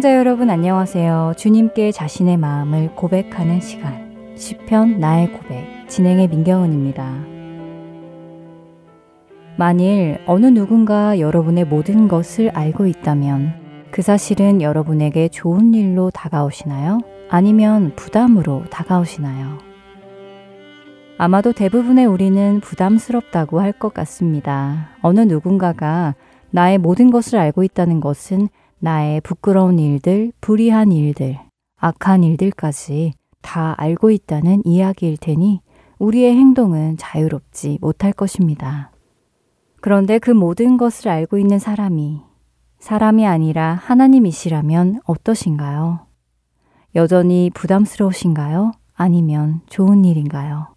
애청자 여러분 안녕하세요. 주님께 자신의 마음을 고백하는 시간. 시편 나의 고백. 진행의 민경은입니다. 만일 어느 누군가 여러분의 모든 것을 알고 있다면 그 사실은 여러분에게 좋은 일로 다가오시나요? 아니면 부담으로 다가오시나요? 아마도 대부분의 우리는 부담스럽다고 할 것 같습니다. 어느 누군가가 나의 모든 것을 알고 있다는 것은 나의 부끄러운 일들, 불의한 일들, 악한 일들까지 다 알고 있다는 이야기일 테니 우리의 행동은 자유롭지 못할 것입니다. 그런데 그 모든 것을 알고 있는 사람이 사람이 아니라 하나님이시라면 어떠신가요? 여전히 부담스러우신가요? 아니면 좋은 일인가요?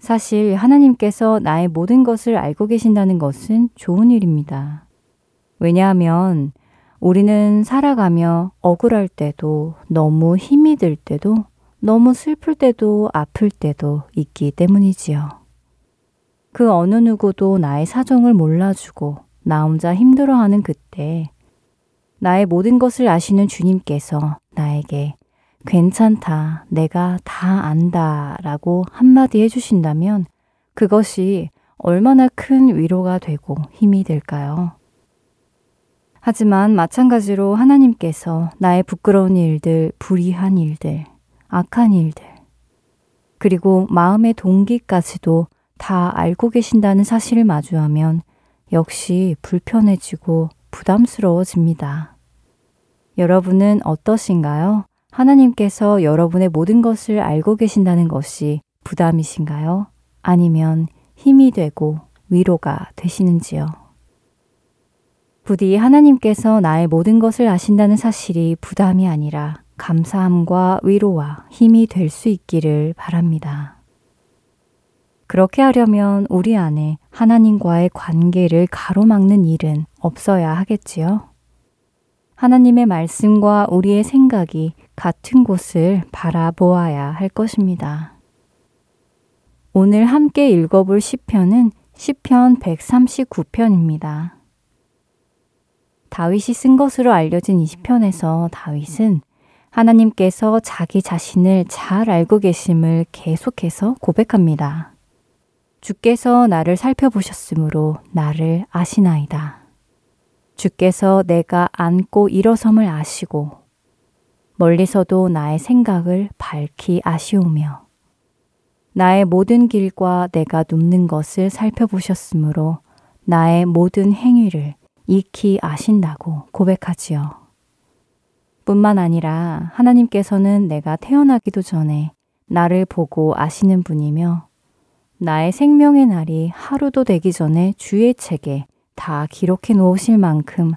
사실 하나님께서 나의 모든 것을 알고 계신다는 것은 좋은 일입니다. 왜냐하면 우리는 살아가며 억울할 때도 너무 힘이 들 때도 너무 슬플 때도 아플 때도 있기 때문이지요. 그 어느 누구도 나의 사정을 몰라주고 나 혼자 힘들어하는 그때 나의 모든 것을 아시는 주님께서 나에게 괜찮다, 내가 다 안다 라고 한마디 해주신다면 그것이 얼마나 큰 위로가 되고 힘이 될까요? 하지만 마찬가지로 하나님께서 나의 부끄러운 일들, 불의한 일들, 악한 일들, 그리고 마음의 동기까지도 다 알고 계신다는 사실을 마주하면 역시 불편해지고 부담스러워집니다. 여러분은 어떠신가요? 하나님께서 여러분의 모든 것을 알고 계신다는 것이 부담이신가요? 아니면 힘이 되고 위로가 되시는지요? 부디 하나님께서 나의 모든 것을 아신다는 사실이 부담이 아니라 감사함과 위로와 힘이 될 수 있기를 바랍니다. 그렇게 하려면 우리 안에 하나님과의 관계를 가로막는 일은 없어야 하겠지요. 하나님의 말씀과 우리의 생각이 같은 곳을 바라보아야 할 것입니다. 오늘 함께 읽어볼 시편은 시편 139편입니다. 다윗이 쓴 것으로 알려진 이 시편에서 다윗은 하나님께서 자기 자신을 잘 알고 계심을 계속해서 고백합니다. 주께서 나를 살펴보셨으므로 나를 아시나이다. 주께서 내가 앉고 일어섬을 아시고 멀리서도 나의 생각을 밝히 아시오며 나의 모든 길과 내가 눕는 것을 살펴보셨으므로 나의 모든 행위를 익히 아신다고 고백하지요. 뿐만 아니라 하나님께서는 내가 태어나기도 전에 나를 보고 아시는 분이며 나의 생명의 날이 하루도 되기 전에 주의 책에 다 기록해 놓으실 만큼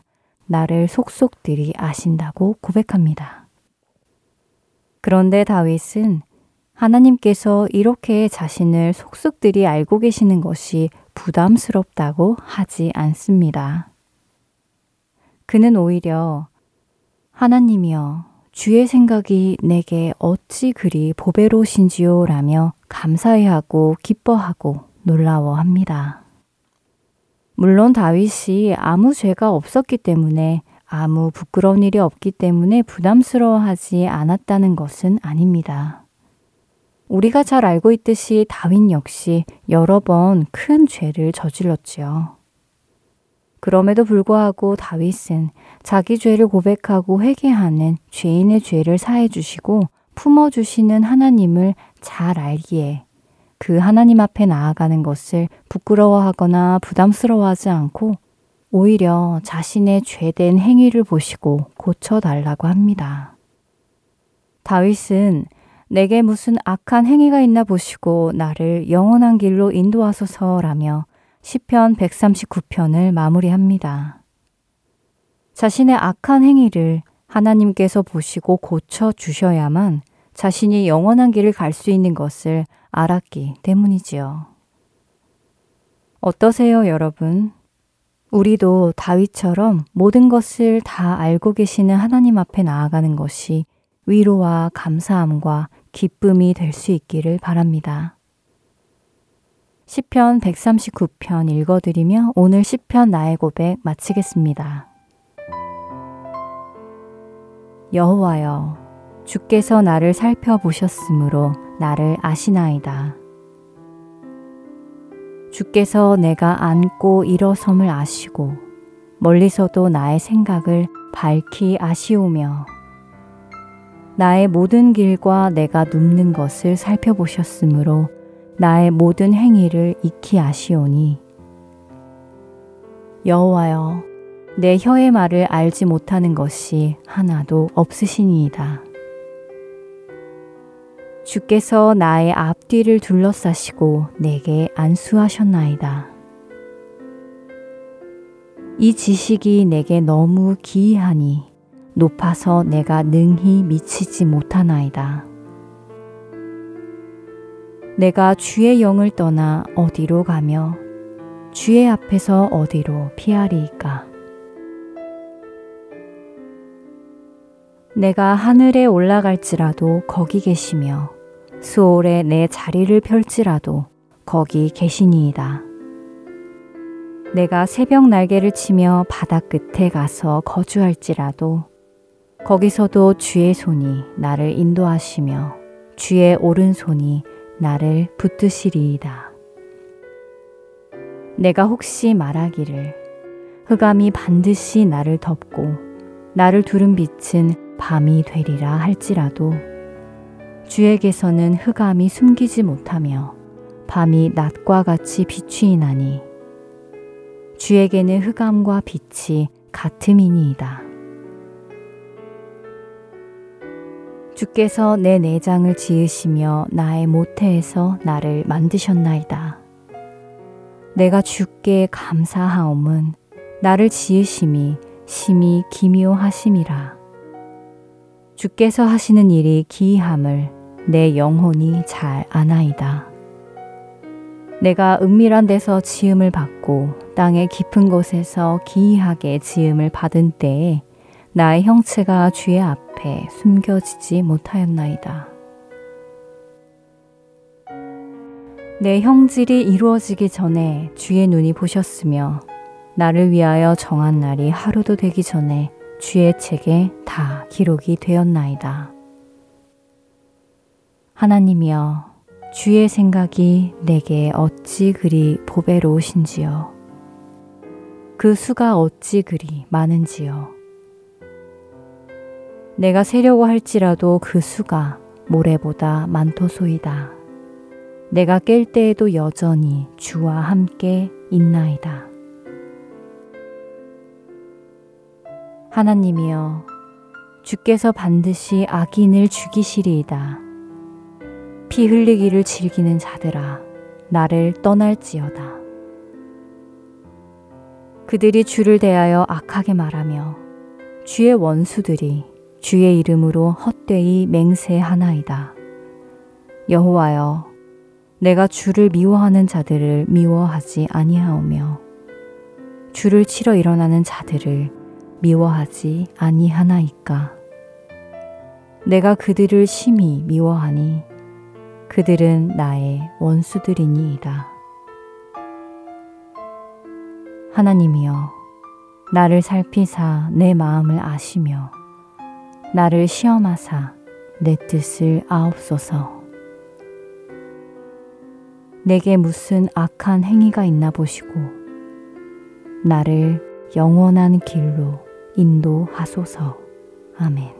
나를 속속들이 아신다고 고백합니다. 그런데 다윗은 하나님께서 이렇게 자신을 속속들이 알고 계시는 것이 부담스럽다고 하지 않습니다. 그는 오히려 하나님이여 주의 생각이 내게 어찌 그리 보배로우신지요 라며 감사해하고 기뻐하고 놀라워합니다. 물론 다윗이 아무 죄가 없었기 때문에 아무 부끄러운 일이 없기 때문에 부담스러워하지 않았다는 것은 아닙니다. 우리가 잘 알고 있듯이 다윗 역시 여러 번 큰 죄를 저질렀지요. 그럼에도 불구하고 다윗은 자기 죄를 고백하고 회개하는 죄인의 죄를 사해 주시고 품어 주시는 하나님을 잘 알기에 그 하나님 앞에 나아가는 것을 부끄러워하거나 부담스러워하지 않고 오히려 자신의 죄된 행위를 보시고 고쳐 달라고 합니다. 다윗은 내게 무슨 악한 행위가 있나 보시고 나를 영원한 길로 인도하소서라며 시편 139편을 마무리합니다. 자신의 악한 행위를 하나님께서 보시고 고쳐 주셔야만 자신이 영원한 길을 갈 수 있는 것을 알았기 때문이지요. 어떠세요, 여러분? 우리도 다윗처럼 모든 것을 다 알고 계시는 하나님 앞에 나아가는 것이 위로와 감사함과 기쁨이 될 수 있기를 바랍니다. 시편 139편 읽어드리며 오늘 시편 나의 고백 마치겠습니다. 여호와여 주께서 나를 살펴보셨으므로 나를 아시나이다. 주께서 내가 앉고 일어섬을 아시고 멀리서도 나의 생각을 밝히 아시오며 나의 모든 길과 내가 눕는 것을 살펴보셨으므로 나의 모든 행위를 익히 아시오니 여호와여 내 혀의 말을 알지 못하는 것이 하나도 없으시니이다. 주께서 나의 앞뒤를 둘러싸시고 내게 안수하셨나이다. 이 지식이 내게 너무 기이하니 높아서 내가 능히 미치지 못하나이다. 내가 주의 영을 떠나 어디로 가며 주의 앞에서 어디로 피하리이까? 내가 하늘에 올라갈지라도 거기 계시며 수월에 내 자리를 펼지라도 거기 계시니이다. 내가 새벽 날개를 치며 바다 끝에 가서 거주할지라도 거기서도 주의 손이 나를 인도하시며 주의 오른손이 나를 붙드시리이다. 내가 혹시 말하기를 흑암이 반드시 나를 덮고 나를 두른 빛은 밤이 되리라 할지라도 주에게서는 흑암이 숨기지 못하며 밤이 낮과 같이 비추이나니 주에게는 흑암과 빛이 같음이니이다. 주께서 내 내장을 지으시며 나의 모태에서 나를 만드셨나이다. 내가 주께 감사하옴은 나를 지으심이 심히 기묘하심이라. 주께서 하시는 일이 기이함을 내 영혼이 잘 아나이다. 내가 은밀한 데서 지음을 받고 땅의 깊은 곳에서 기이하게 지음을 받은 때에 나의 형체가 주의 앞에 숨겨지지 못하였나이다. 내 형질이 이루어지기 전에 주의 눈이 보셨으며 나를 위하여 정한 날이 하루도 되기 전에 주의 책에 다 기록이 되었나이다. 하나님이여 주의 생각이 내게 어찌 그리 보배로우신지요. 그 수가 어찌 그리 많은지요. 내가 세려고 할지라도 그 수가 모래보다 많도소이다. 내가 깰 때에도 여전히 주와 함께 있나이다. 하나님이여, 주께서 반드시 악인을 죽이시리이다. 피 흘리기를 즐기는 자들아, 나를 떠날지어다. 그들이 주를 대하여 악하게 말하며 주의 원수들이 주의 이름으로 헛되이 맹세하나이다. 여호와여, 내가 주를 미워하는 자들을 미워하지 아니하오며 주를 치러 일어나는 자들을 미워하지 아니하나이까. 내가 그들을 심히 미워하니 그들은 나의 원수들이니이다. 하나님이여, 나를 살피사 내 마음을 아시며, 나를 시험하사 내 뜻을 아옵소서. 내게 무슨 악한 행위가 있나 보시고, 나를 영원한 길로 인도하소서. 아멘.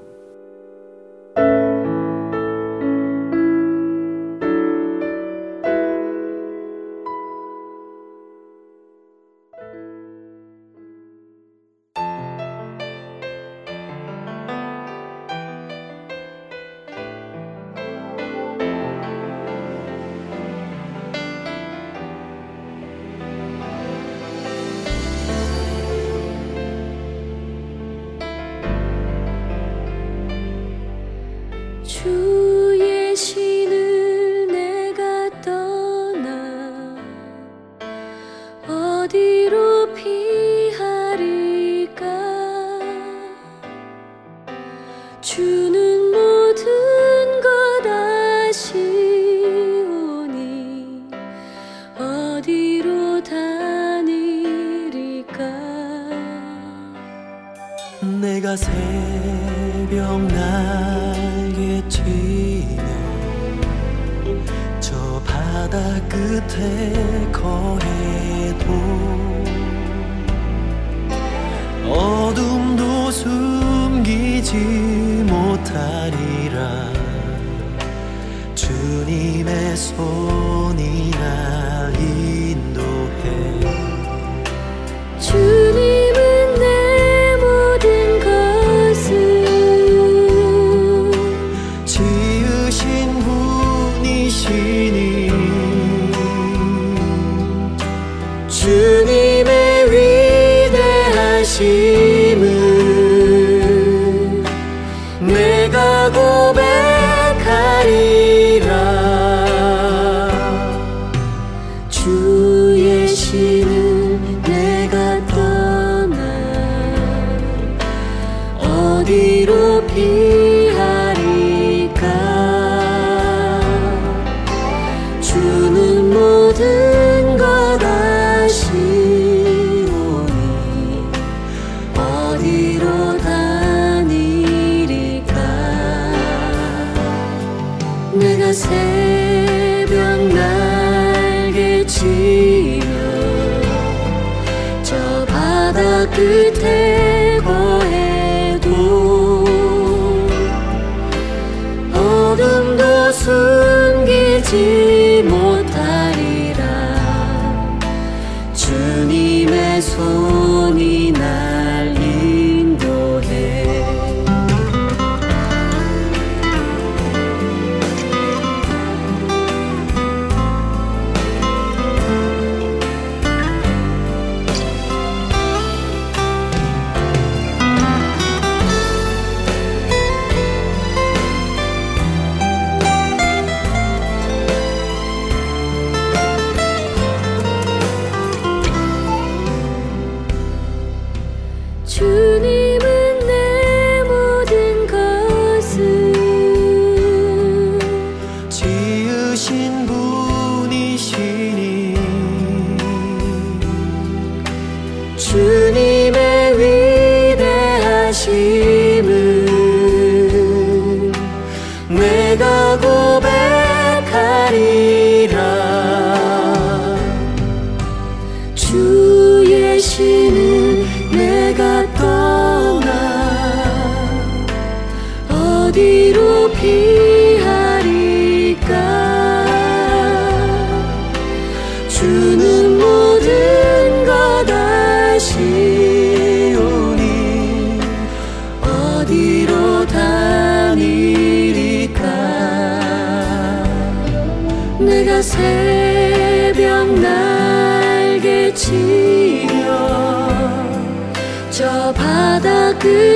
새벽 날개 치며 저 바다 끝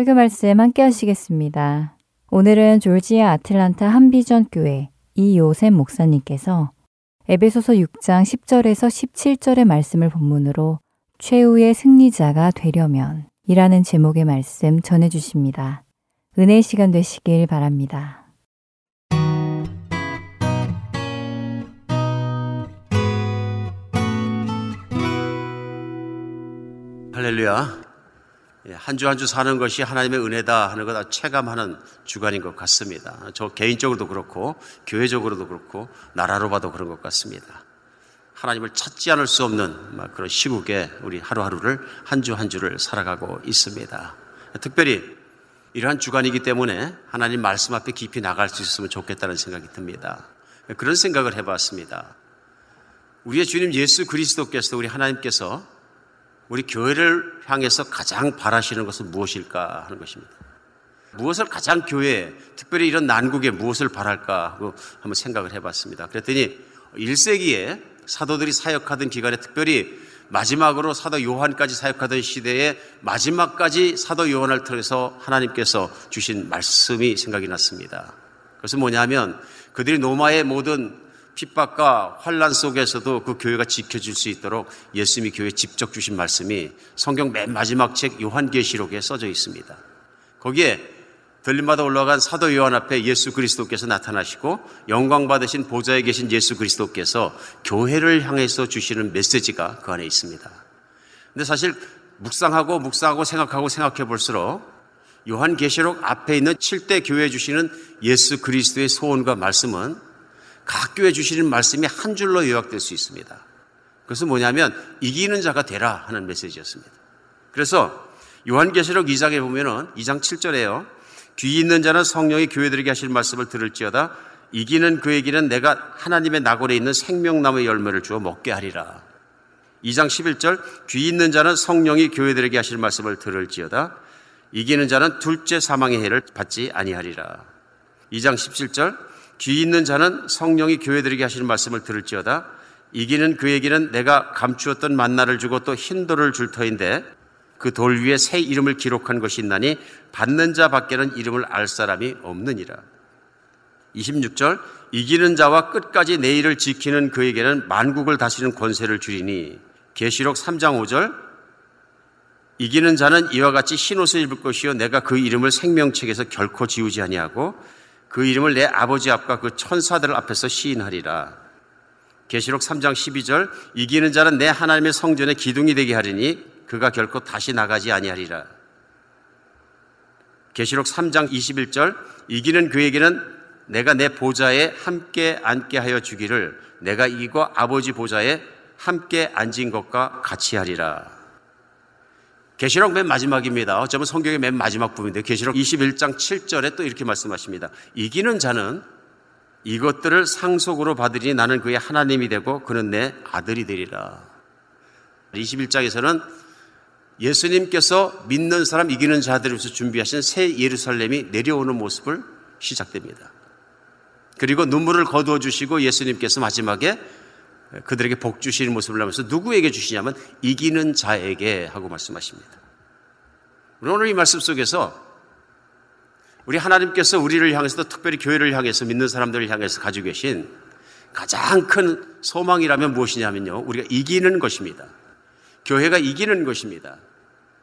설교 말씀 함께 하시겠습니다. 오늘은 졸지아 아틀란타 한비전 교회 이요셉 목사님께서 에베소서 6장 10절에서 17절의 말씀을 본문으로 최후의 승리자가 되려면 이라는 제목의 말씀 전해 주십니다. 은혜의 시간 되시길 바랍니다. 할렐루야. 한주 한 주 사는 것이 하나님의 은혜다 하는 것 체감하는 주간인 것 같습니다. 저 개인적으로도 그렇고 교회적으로도 그렇고 나라로 봐도 그런 것 같습니다. 하나님을 찾지 않을 수 없는 막 그런 시국에 우리 하루하루를 한주한 주를 살아가고 있습니다. 특별히 이러한 주간이기 때문에 하나님 말씀 앞에 깊이 나갈 수 있으면 좋겠다는 생각이 듭니다. 그런 생각을 해봤습니다. 우리의 주님 예수 그리스도께서 우리 하나님께서 우리 교회를 향해서 가장 바라시는 것은 무엇일까 하는 것입니다. 무엇을 가장 교회, 특별히 이런 난국에 무엇을 바랄까 하고 한번 생각을 해봤습니다. 그랬더니 1세기에 사도들이 사역하던 기간에 특별히 마지막으로 사도 요한까지 사역하던 시대에 마지막까지 사도 요한을 통해서 하나님께서 주신 말씀이 생각이 났습니다. 그것은 뭐냐면 그들이 노마의 모든 핍박과 환란 속에서도 그 교회가 지켜질 수 있도록 예수님이 교회에 직접 주신 말씀이 성경 맨 마지막 책 요한계시록에 써져 있습니다. 거기에 들림마다 올라간 사도 요한 앞에 예수 그리스도께서 나타나시고 영광 받으신 보좌에 계신 예수 그리스도께서 교회를 향해서 주시는 메시지가 그 안에 있습니다. 근데 사실 묵상하고 묵상하고 생각하고 생각해 볼수록 요한계시록 앞에 있는 7대 교회 주시는 예수 그리스도의 소원과 말씀은 각 교회 주시는 말씀이 한 줄로 요약될 수 있습니다. 그것은 뭐냐면 이기는 자가 되라 하는 메시지였습니다. 그래서 요한계시록 2장에 보면은 2장 7절에요. 귀 있는 자는 성령이 교회들에게 하실 말씀을 들을지어다 이기는 그에게는 내가 하나님의 낙원에 있는 생명나무의 열매를 주어 먹게 하리라. 2장 11절 귀 있는 자는 성령이 교회들에게 하실 말씀을 들을지어다 이기는 자는 둘째 사망의 해를 받지 아니하리라. 2장 17절 귀 있는 자는 성령이 교회들에게 하실 말씀을 들을지어다 이기는 그에게는 내가 감추었던 만나를 주고 또 흰 돌을 줄 터인데 그 돌 위에 새 이름을 기록한 것이 있나니 받는 자 밖에는 이름을 알 사람이 없느니라. 26절 이기는 자와 끝까지 내 일을 지키는 그에게는 만국을 다스리는 권세를 주리니 계시록 3장 5절 이기는 자는 이와 같이 흰옷을 입을 것이요 내가 그 이름을 생명책에서 결코 지우지 아니하고 그 이름을 내 아버지 앞과 그 천사들 앞에서 시인하리라. 계시록 3장 12절 이기는 자는 내 하나님의 성전의 기둥이 되게 하리니 그가 결코 다시 나가지 아니하리라. 계시록 3장 21절 이기는 그에게는 내가 내 보좌에 함께 앉게 하여 주기를 내가 이거 아버지 보좌에 함께 앉은 것과 같이 하리라. 계시록 맨 마지막입니다. 어쩌면 성경의 맨 마지막 부분인데 계시록 21장 7절에 또 이렇게 말씀하십니다. 이기는 자는 이것들을 상속으로 받으니 나는 그의 하나님이 되고 그는 내 아들이 되리라. 21장에서는 예수님께서 믿는 사람 이기는 자들을 위해서 준비하신 새 예루살렘이 내려오는 모습을 시작됩니다. 그리고 눈물을 거두어 주시고 예수님께서 마지막에 그들에게 복 주시는 모습을 하면서 누구에게 주시냐면 이기는 자에게 하고 말씀하십니다. 오늘 이 말씀 속에서 우리 하나님께서 우리를 향해서도 특별히 교회를 향해서 믿는 사람들을 향해서 가지고 계신 가장 큰 소망이라면 무엇이냐면요. 우리가 이기는 것입니다. 교회가 이기는 것입니다.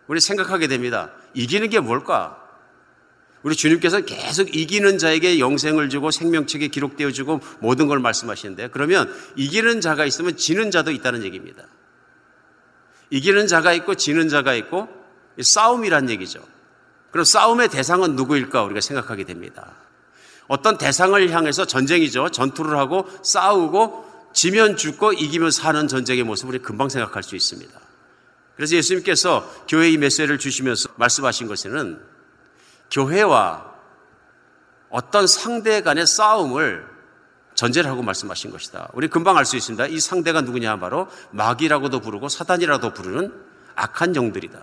우리 생각하게 됩니다. 이기는 게 뭘까? 우리 주님께서 계속 이기는 자에게 영생을 주고 생명책에 기록되어 주고 모든 걸 말씀하시는데 그러면 이기는 자가 있으면 지는 자도 있다는 얘기입니다. 이기는 자가 있고 지는 자가 있고 싸움이란 얘기죠. 그럼 싸움의 대상은 누구일까 우리가 생각하게 됩니다. 어떤 대상을 향해서 전쟁이죠. 전투를 하고 싸우고 지면 죽고 이기면 사는 전쟁의 모습을 금방 생각할 수 있습니다. 그래서 예수님께서 교회 이 메시지를 주시면서 말씀하신 것에는 교회와 어떤 상대 간의 싸움을 전제를 하고 말씀하신 것이다. 우리 금방 알 수 있습니다. 이 상대가 누구냐 바로 마귀라고도 부르고 사단이라도 부르는 악한 영들이다.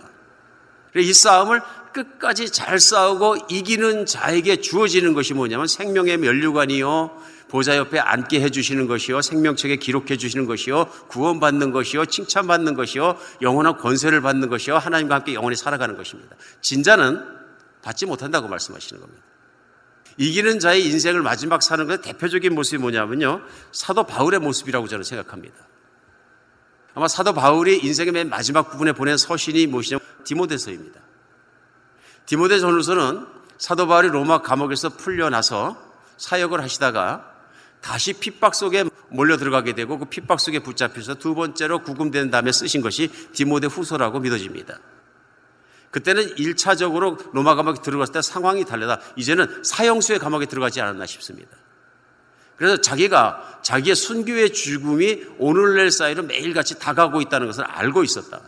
이 싸움을 끝까지 잘 싸우고 이기는 자에게 주어지는 것이 뭐냐면 생명의 면류관이요, 보좌 옆에 앉게 해주시는 것이요, 생명책에 기록해 주시는 것이요, 구원받는 것이요, 칭찬받는 것이요, 영원한 권세를 받는 것이요, 하나님과 함께 영원히 살아가는 것입니다. 진자는 받지 못한다고 말씀하시는 겁니다. 이기는 자의 인생을 마지막 사는 것의 대표적인 모습이 뭐냐면요, 사도 바울의 모습이라고 저는 생각합니다. 아마 사도 바울이 인생의 맨 마지막 부분에 보낸 서신이 무엇이냐 디모데서입니다. 디모데 전후서는 사도 바울이 로마 감옥에서 풀려나서 사역을 하시다가 다시 핍박 속에 몰려 들어가게 되고 그 핍박 속에 붙잡혀서 두 번째로 구금된 다음에 쓰신 것이 디모데 후서라고 믿어집니다. 그때는 1차적으로 로마 감옥에 들어갔을 때 상황이 달라다 이제는 사형수의 감옥에 들어가지 않았나 싶습니다. 그래서 자기가 자기의 순교의 죽음이 오늘날 사이로 매일같이 다가오고 있다는 것을 알고 있었다.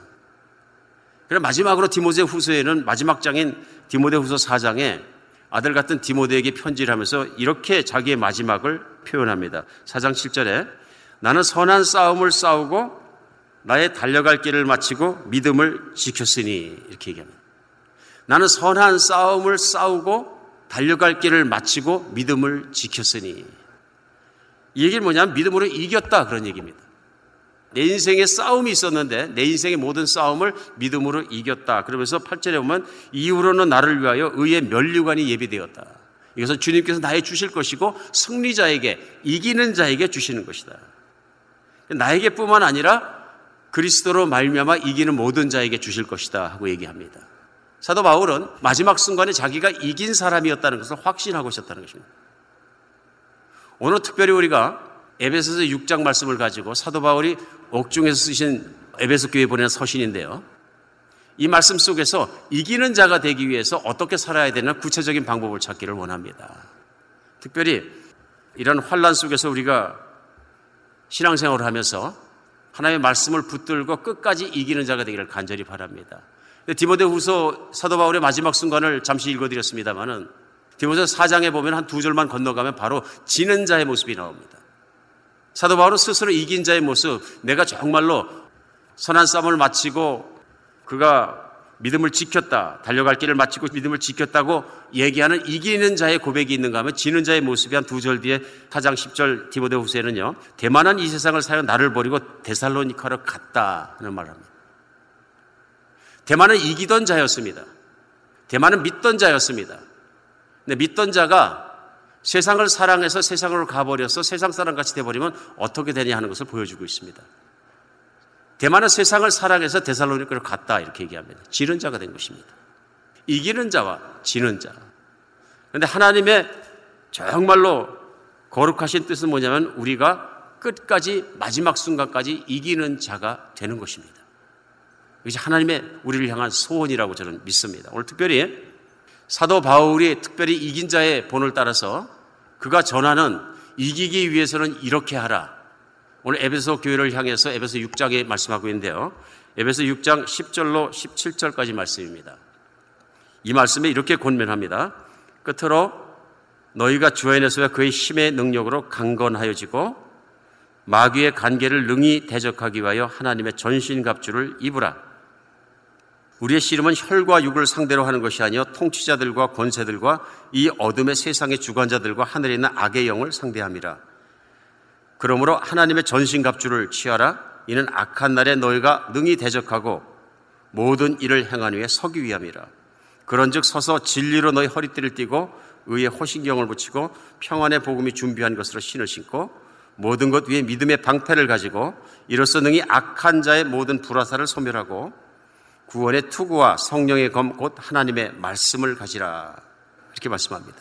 그래 마지막으로 디모데 후서에는 마지막 장인 디모데 후서 4장에 아들 같은 디모데에게 편지를 하면서 이렇게 자기의 마지막을 표현합니다. 4장 7절에 나는 선한 싸움을 싸우고 나의 달려갈 길을 마치고 믿음을 지켰으니 이렇게 얘기합니다. 나는 선한 싸움을 싸우고 달려갈 길을 마치고 믿음을 지켰으니 이 얘기는 뭐냐면 믿음으로 이겼다 그런 얘기입니다. 내 인생에 싸움이 있었는데 내 인생의 모든 싸움을 믿음으로 이겼다. 그러면서 8절에 보면 이후로는 나를 위하여 의의 면류관이 예비되었다. 이것은 주님께서 나에 주실 것이고 승리자에게 이기는 자에게 주시는 것이다. 나에게뿐만 아니라 그리스도로 말미암아 이기는 모든 자에게 주실 것이다 하고 얘기합니다. 사도 바울은 마지막 순간에 자기가 이긴 사람이었다는 것을 확신하고 있었다는 것입니다. 오늘 특별히 우리가 에베소서 6장 말씀을 가지고 사도 바울이 옥중에서 쓰신 에베소 교회 보내는 서신인데요. 이 말씀 속에서 이기는 자가 되기 위해서 어떻게 살아야 되는 구체적인 방법을 찾기를 원합니다. 특별히 이런 환란 속에서 우리가 신앙생활을 하면서 하나님의 말씀을 붙들고 끝까지 이기는 자가 되기를 간절히 바랍니다. 디모데후서 사도 바울의 마지막 순간을 잠시 읽어드렸습니다만은 디모데 4장에 보면 한 두 절만 건너가면 바로 지는 자의 모습이 나옵니다. 사도 바울은 스스로 이긴 자의 모습, 내가 정말로 선한 싸움을 마치고 그가 믿음을 지켰다, 달려갈 길을 마치고 믿음을 지켰다고 얘기하는 이기는 자의 고백이 있는가 하면 지는 자의 모습이 한 두 절 뒤에 4장 10절 디모데 후세는요, 대만한 이 세상을 사여 나를 버리고 데살로니카로 갔다 하는 말을 합니다. 대만은 이기던 자였습니다. 대만은 믿던 자였습니다. 근데 믿던 자가 세상을 사랑해서 세상으로 가버려서 세상 사람 같이 돼버리면 어떻게 되냐 하는 것을 보여주고 있습니다. 대만은 세상을 사랑해서 데살로니카로 갔다 이렇게 얘기합니다. 지는 자가 된 것입니다. 이기는 자와 지는 자. 그런데 하나님의 정말로 거룩하신 뜻은 뭐냐면 우리가 끝까지 마지막 순간까지 이기는 자가 되는 것입니다. 이것이 하나님의 우리를 향한 소원이라고 저는 믿습니다. 오늘 특별히 사도 바울이 특별히 이긴 자의 본을 따라서 그가 전하는 이기기 위해서는 이렇게 하라. 오늘 에베소 교회를 향해서 에베소 6장에 말씀하고 있는데요. 에베소 6장 10절로 17절까지 말씀입니다. 이 말씀에 이렇게 권면합니다. 끝으로 너희가 주 안에서야 그의 힘의 능력으로 강건하여지고 마귀의 관계를 능히 대적하기 위하여 하나님의 전신갑주를 입으라. 우리의 씨름은 혈과 육을 상대로 하는 것이 아니요 통치자들과 권세들과 이 어둠의 세상의 주관자들과 하늘에 있는 악의 영을 상대함이라. 그러므로 하나님의 전신갑주를 취하라. 이는 악한 날에 너희가 능히 대적하고 모든 일을 행한 후에 서기 위함이라. 그런즉 서서 진리로 너희 허리띠를 띠고 의의 호신경을 붙이고 평안의 복음이 준비한 것으로 신을 신고 모든 것 위에 믿음의 방패를 가지고 이로써 능히 악한 자의 모든 불화사를 소멸하고 구원의 투구와 성령의 검 곧 하나님의 말씀을 가지라 이렇게 말씀합니다.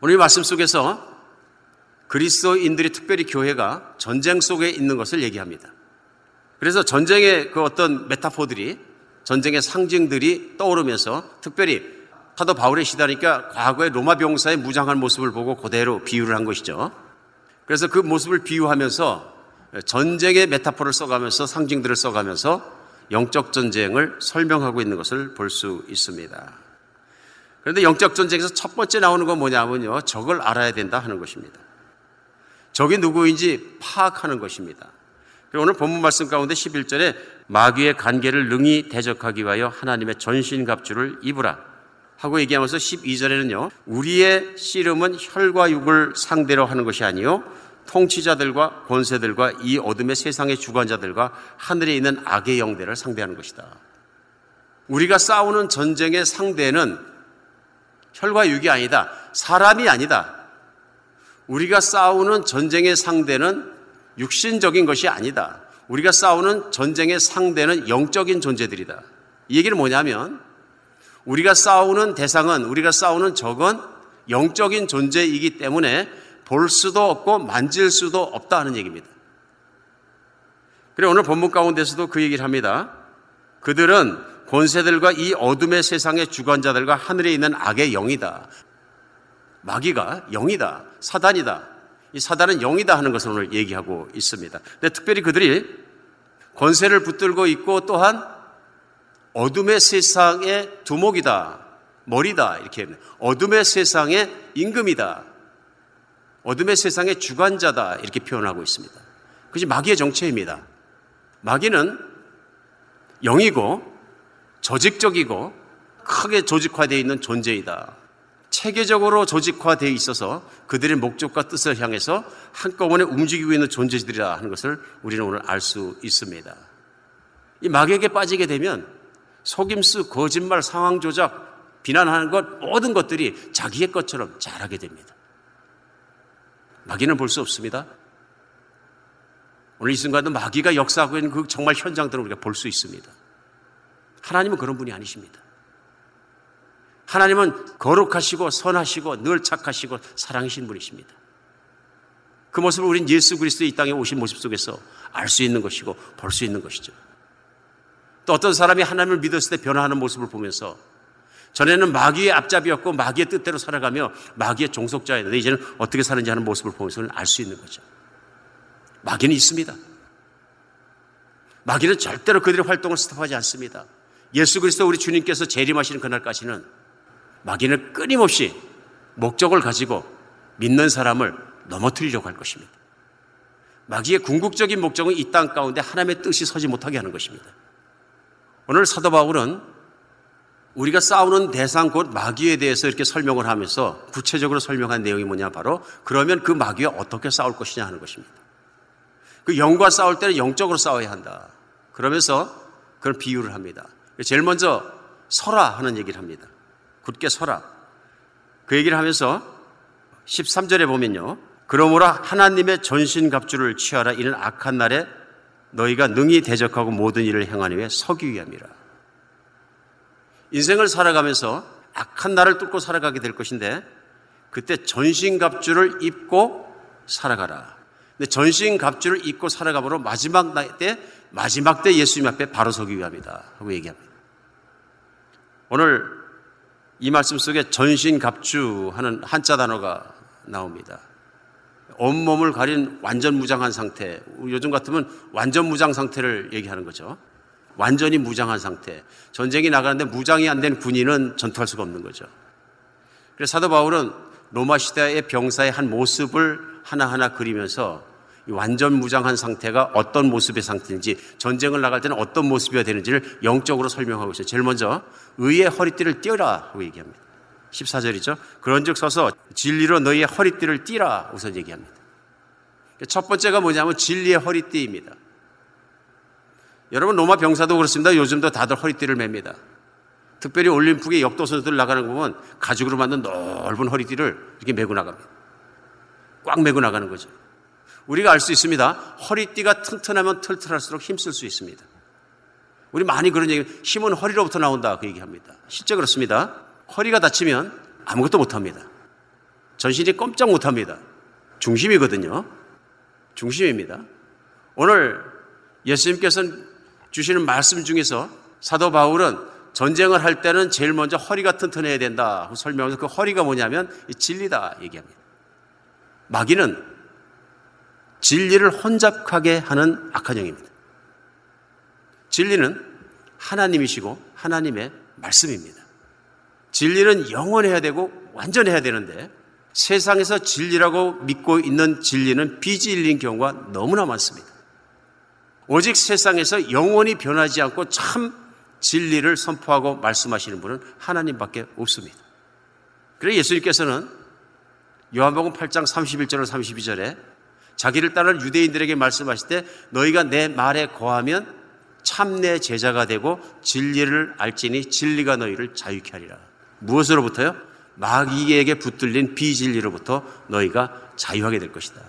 오늘 이 말씀 속에서 그리스도인들이 특별히 교회가 전쟁 속에 있는 것을 얘기합니다. 그래서 전쟁의 그 어떤 메타포들이 전쟁의 상징들이 떠오르면서 특별히 사도 바울의 시다니까 과거의 로마 병사의 무장한 모습을 보고 그대로 비유를 한 것이죠. 그래서 그 모습을 비유하면서 전쟁의 메타포를 써가면서 상징들을 써가면서 영적 전쟁을 설명하고 있는 것을 볼 수 있습니다. 그런데 영적 전쟁에서 첫 번째 나오는 건 뭐냐면요. 적을 알아야 된다 하는 것입니다. 적이 누구인지 파악하는 것입니다. 오늘 본문 말씀 가운데 11절에 마귀의 관계를 능히 대적하기 위하여 하나님의 전신갑주를 입으라 하고 얘기하면서 12절에는요. 우리의 씨름은 혈과 육을 상대로 하는 것이 아니요 통치자들과 권세들과 이 어둠의 세상의 주관자들과 하늘에 있는 악의 영대를 상대하는 것이다. 우리가 싸우는 전쟁의 상대는 혈과 육이 아니다. 사람이 아니다. 우리가 싸우는 전쟁의 상대는 육신적인 것이 아니다. 우리가 싸우는 전쟁의 상대는 영적인 존재들이다. 이 얘기는 뭐냐면 우리가 싸우는 대상은 우리가 싸우는 적은 영적인 존재이기 때문에 볼 수도 없고 만질 수도 없다 하는 얘기입니다. 그래 오늘 본문 가운데서도 그 얘기를 합니다. 그들은 권세들과 이 어둠의 세상의 주관자들과 하늘에 있는 악의 영이다. 마귀가 영이다. 사단이다. 이 사단은 영이다 하는 것을 오늘 얘기하고 있습니다. 근데 특별히 그들이 권세를 붙들고 있고 또한 어둠의 세상의 두목이다. 머리다. 이렇게 어둠의 세상의 임금이다. 어둠의 세상의 주관자다. 이렇게 표현하고 있습니다. 그것이 마귀의 정체입니다. 마귀는 영이고 조직적이고 크게 조직화되어 있는 존재이다. 체계적으로 조직화되어 있어서 그들의 목적과 뜻을 향해서 한꺼번에 움직이고 있는 존재들이라 하는 것을 우리는 오늘 알 수 있습니다. 이 마귀에게 빠지게 되면 속임수, 거짓말, 상황 조작, 비난하는 것 모든 것들이 자기의 것처럼 잘하게 됩니다. 마귀는 볼 수 없습니다. 오늘 이 순간도 마귀가 역사하고 있는 그 정말 현장들을 우리가 볼 수 있습니다. 하나님은 그런 분이 아니십니다. 하나님은 거룩하시고 선하시고 늘 착하시고 사랑이신 분이십니다. 그 모습을 우린 예수 그리스도의 이 땅에 오신 모습 속에서 알 수 있는 것이고 볼 수 있는 것이죠. 또 어떤 사람이 하나님을 믿었을 때 변화하는 모습을 보면서 전에는 마귀의 앞잡이였고 마귀의 뜻대로 살아가며 마귀의 종속자였는데 이제는 어떻게 사는지 하는 모습을 보면서 알 수 있는 거죠. 마귀는 있습니다. 마귀는 절대로 그들의 활동을 스톱하지 않습니다. 예수 그리스도 우리 주님께서 재림하시는 그날까지는 마귀는 끊임없이 목적을 가지고 믿는 사람을 넘어뜨리려고 할 것입니다. 마귀의 궁극적인 목적은 이 땅 가운데 하나님의 뜻이 서지 못하게 하는 것입니다. 오늘 사도 바울은 우리가 싸우는 대상 곧 마귀에 대해서 이렇게 설명을 하면서 구체적으로 설명한 내용이 뭐냐 바로 그러면 그 마귀와 어떻게 싸울 것이냐 하는 것입니다. 그 영과 싸울 때는 영적으로 싸워야 한다. 그러면서 그런 비유를 합니다. 제일 먼저 서라 하는 얘기를 합니다. 굳게 서라. 그 얘기를 하면서 13절에 보면요. 그러므로 하나님의 전신갑주를 취하라. 이는 악한 날에 너희가 능히 대적하고 모든 일을 행하니 위해 서기 위함이라. 인생을 살아가면서 악한 날을 뚫고 살아가게 될 것인데 그때 전신갑주를 입고 살아가라. 근데 전신갑주를 입고 살아가므로 마지막 때 마지막 때 예수님 앞에 바로 서기 위함이다 하고 얘기합니다. 오늘 이 말씀 속에 전신갑주 하는 한자 단어가 나옵니다. 온몸을 가린 완전 무장한 상태. 요즘 같으면 완전 무장 상태를 얘기하는 거죠. 완전히 무장한 상태. 전쟁이 나가는데 무장이 안 된 군인은 전투할 수가 없는 거죠. 그래서 사도 바울은 로마 시대의 병사의 한 모습을 하나하나 그리면서 완전 무장한 상태가 어떤 모습의 상태인지 전쟁을 나갈 때는 어떤 모습이어야 되는지를 영적으로 설명하고 있어요. 제일 먼저 의의 허리띠를 띄어라 하고 얘기합니다. 14절이죠. 그런즉 서서 진리로 너희의 허리띠를 띠라 우선 얘기합니다. 첫 번째가 뭐냐면 진리의 허리띠입니다. 여러분 로마 병사도 그렇습니다. 요즘도 다들 허리띠를 맵니다. 특별히 올림픽에 역도 선수들 나가는 거 보면 가죽으로 만든 넓은 허리띠를 이렇게 메고 나갑니다. 꽉 메고 나가는 거죠. 우리가 알 수 있습니다. 허리띠가 튼튼하면 털털할수록 힘쓸 수 있습니다. 우리 많이 그런 얘기, 힘은 허리로부터 나온다. 그 얘기합니다. 실제 그렇습니다. 허리가 다치면 아무것도 못합니다. 전신이 꼼짝 못합니다. 중심이거든요. 중심입니다. 오늘 예수님께서 주시는 말씀 중에서 사도 바울은 전쟁을 할 때는 제일 먼저 허리가 튼튼해야 된다 설명해서 그 허리가 뭐냐면 진리다 얘기합니다. 마귀는 진리를 혼잡하게 하는 악한 영입니다. 진리는 하나님이시고 하나님의 말씀입니다. 진리는 영원해야 되고 완전해야 되는데 세상에서 진리라고 믿고 있는 진리는 비진리인 경우가 너무나 많습니다. 오직 세상에서 영원히 변하지 않고 참 진리를 선포하고 말씀하시는 분은 하나님밖에 없습니다. 그래서 예수님께서는 요한복음 8장 31절로 32절에 자기를 따를 유대인들에게 말씀하실 때 너희가 내 말에 거하면 참 내 제자가 되고 진리를 알지니 진리가 너희를 자유케 하리라. 무엇으로부터요? 마귀에게 붙들린 비진리로부터 너희가 자유하게 될 것이다.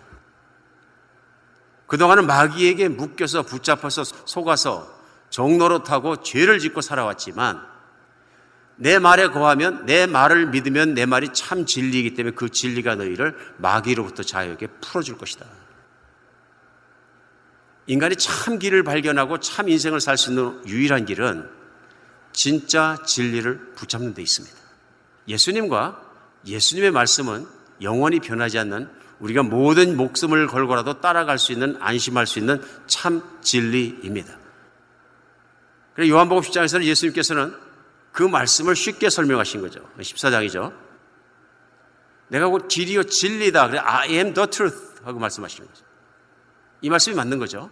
그동안은 마귀에게 묶여서 붙잡혀서 속아서 타고 죄를 짓고 살아왔지만 내 말에 거하면 내 말을 믿으면 내 말이 참 진리이기 때문에 그 진리가 너희를 마귀로부터 자유하게 풀어줄 것이다. 인간이 참 길을 발견하고 참 인생을 살 수 있는 유일한 길은 진짜 진리를 붙잡는 데 있습니다. 예수님과 예수님의 말씀은 영원히 변하지 않는 우리가 모든 목숨을 걸고라도 따라갈 수 있는 안심할 수 있는 참 진리입니다. 그래 요한복음 10장에서는 예수님께서는 그 말씀을 쉽게 설명하신 거죠. 14장이죠. 내가 곧 길이요 진리다. 그래 I am the truth 하고 말씀하시는 거죠. 이 말씀이 맞는 거죠.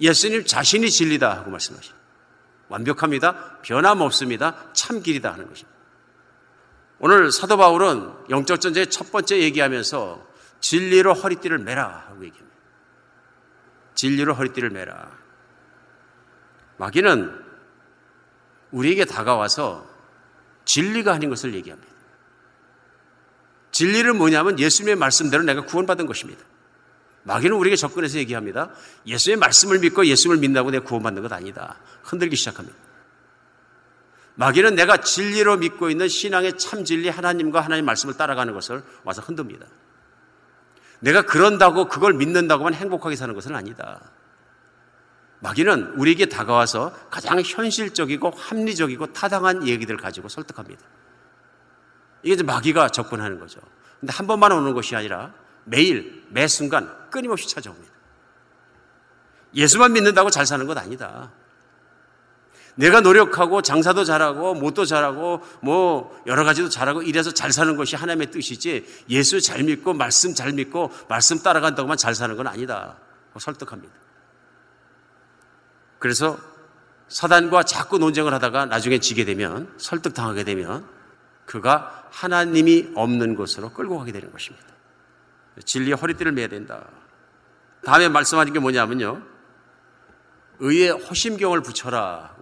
예수님 자신이 진리다 하고 말씀하시죠. 완벽합니다. 변함없습니다. 참 길이다 하는 것입니다. 오늘 사도 바울은 영적 전쟁의 첫 번째 얘기하면서 진리로 허리띠를 매라 하고 얘기합니다. 진리로 허리띠를 매라. 마귀는 우리에게 다가와서 진리가 아닌 것을 얘기합니다. 진리는 뭐냐면 예수님의 말씀대로 내가 구원받은 것입니다. 마귀는 우리에게 접근해서 얘기합니다. 예수의 말씀을 믿고 예수를 믿는다고 내가 구원받는 것 아니다. 흔들기 시작합니다. 마귀는 내가 진리로 믿고 있는 신앙의 참 진리 하나님과 하나님 말씀을 따라가는 것을 와서 흔듭니다. 내가 그런다고 그걸 믿는다고만 행복하게 사는 것은 아니다. 마귀는 우리에게 다가와서 가장 현실적이고 합리적이고 타당한 얘기들을 가지고 설득합니다. 이게 이제 마귀가 접근하는 거죠. 근데 한 번만 오는 것이 아니라 매일, 매 순간 끊임없이 찾아옵니다. 예수만 믿는다고 잘 사는 것 아니다. 내가 노력하고 장사도 잘하고 못도 잘하고 뭐 여러 가지도 잘하고 이래서 잘 사는 것이 하나님의 뜻이지 예수 잘 믿고 말씀 잘 믿고 말씀 따라간다고만 잘 사는 건 아니다. 설득합니다. 그래서 사단과 자꾸 논쟁을 하다가 나중에 지게 되면 설득당하게 되면 그가 하나님이 없는 곳으로 끌고 가게 되는 것입니다. 진리의 허리띠를 매야 된다. 다음에 말씀하신 게 뭐냐면요. 의의 호심경을 붙여라.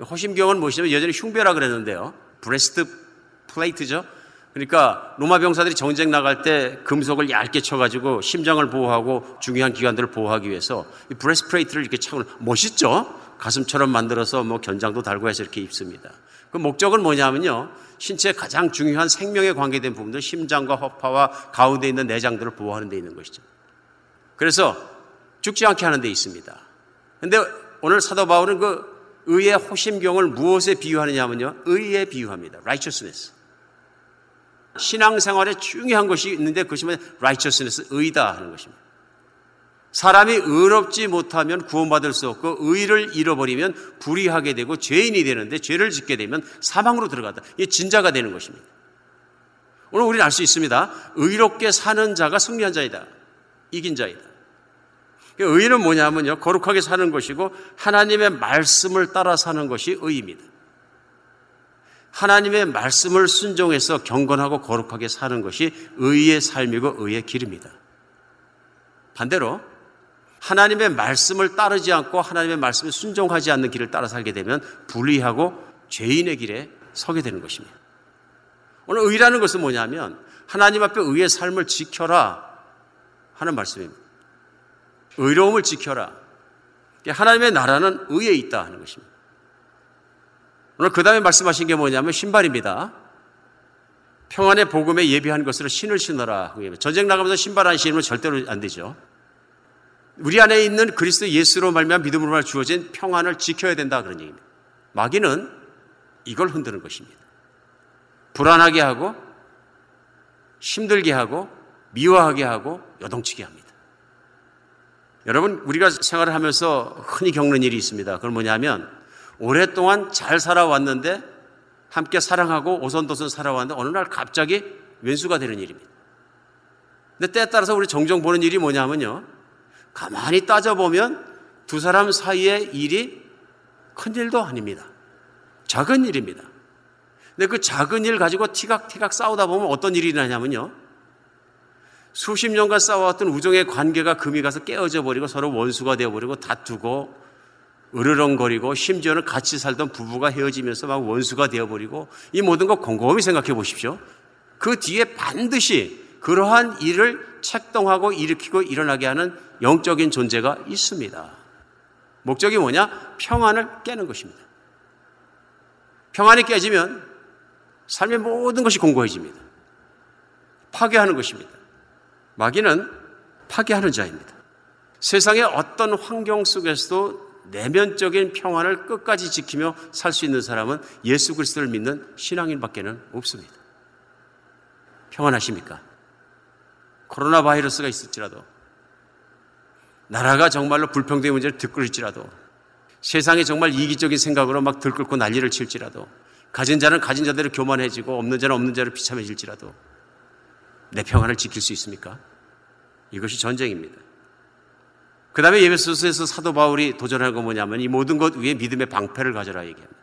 호심경은 무엇이냐면 여전히 흉배라 그랬는데요. breastplate죠. 그러니까 로마 병사들이 전쟁 나갈 때 금속을 얇게 쳐가지고 심장을 보호하고 중요한 기관들을 보호하기 위해서 이 breastplate를 이렇게 차고 멋있죠. 가슴처럼 만들어서 뭐 견장도 달고 해서 이렇게 입습니다. 그 목적은 뭐냐면요. 신체의 가장 중요한 생명에 관계된 부분들, 심장과 허파와 가운데 있는 내장들을 보호하는 데 있는 것이죠. 그래서 죽지 않게 하는 데 있습니다. 근데 오늘 사도 바울은 그 의의 호심경을 무엇에 비유하느냐면요. 의에 비유합니다. righteousness. 신앙생활에 중요한 것이 있는데 그것이 뭐냐? righteousness, 의다 하는 것입니다. 사람이 의롭지 못하면 구원받을 수 없고 의를 잃어버리면 불의하게 되고 죄인이 되는데 죄를 짓게 되면 사망으로 들어간다. 이게 진자가 되는 것입니다. 오늘 우리는 알 수 있습니다. 의롭게 사는 자가 승리한 자이다. 이긴 자이다. 의는 뭐냐면요. 거룩하게 사는 것이고 하나님의 말씀을 따라 사는 것이 의입니다. 하나님의 말씀을 순종해서 경건하고 거룩하게 사는 것이 의의 삶이고 의의 길입니다. 반대로 하나님의 말씀을 따르지 않고 하나님의 말씀에 순종하지 않는 길을 따라 살게 되면 불의하고 죄인의 길에 서게 되는 것입니다. 오늘 의라는 것은 뭐냐면 하나님 앞에 의의 삶을 지켜라 하는 말씀입니다. 의로움을 지켜라. 하나님의 나라는 의에 있다 하는 것입니다. 오늘 그 다음에 말씀하신 게 뭐냐면 신발입니다. 평안의 복음에 예비한 것으로 신을 신어라. 전쟁 나가면서 신발 안 신으면 절대로 안 되죠. 우리 안에 있는 그리스도 예수로 말미암아 믿음으로 말 주어진 평안을 지켜야 된다 그런 얘기입니다. 마귀는 이걸 흔드는 것입니다. 불안하게 하고 힘들게 하고 미워하게 하고 여동치게 합니다. 여러분 우리가 생활을 하면서 흔히 겪는 일이 있습니다. 그건 뭐냐면 오랫동안 잘 살아왔는데 함께 사랑하고 오손도손 살아왔는데 어느 날 갑자기 왼수가 되는 일입니다. 근데 때에 따라서 우리 종종 보는 일이 뭐냐면요. 가만히 따져보면 두 사람 사이의 일이 큰 일도 아닙니다. 작은 일입니다. 근데 그 작은 일 가지고 티각티각 싸우다 보면 어떤 일이 일어나냐면요. 수십 년간 싸워왔던 우정의 관계가 금이 가서 깨어져 버리고 서로 원수가 되어버리고 다투고 으르렁거리고 심지어는 같이 살던 부부가 헤어지면서 막 원수가 되어버리고 이 모든 거 곰곰이 생각해 보십시오. 그 뒤에 반드시 그러한 일을 책동하고 일으키고 일어나게 하는 영적인 존재가 있습니다. 목적이 뭐냐? 평안을 깨는 것입니다. 평안이 깨지면 삶의 모든 것이 공고해집니다. 파괴하는 것입니다. 마귀는 파괴하는 자입니다. 세상의 어떤 환경 속에서도 내면적인 평안을 끝까지 지키며 살 수 있는 사람은 예수 그리스도를 믿는 신앙인밖에는 없습니다. 평안하십니까? 코로나 바이러스가 있을지라도 나라가 정말로 불평등의 문제를 듣고 있지라도 세상에 정말 이기적인 생각으로 막 들끓고 난리를 칠지라도 가진 자는 가진 자대로 교만해지고 없는 자는 없는 자로 비참해질지라도 내 평안을 지킬 수 있습니까? 이것이 전쟁입니다. 그 다음에 예배소서에서 사도 바울이 도전하는 건 뭐냐면 이 모든 것 위에 믿음의 방패를 가져라 얘기합니다.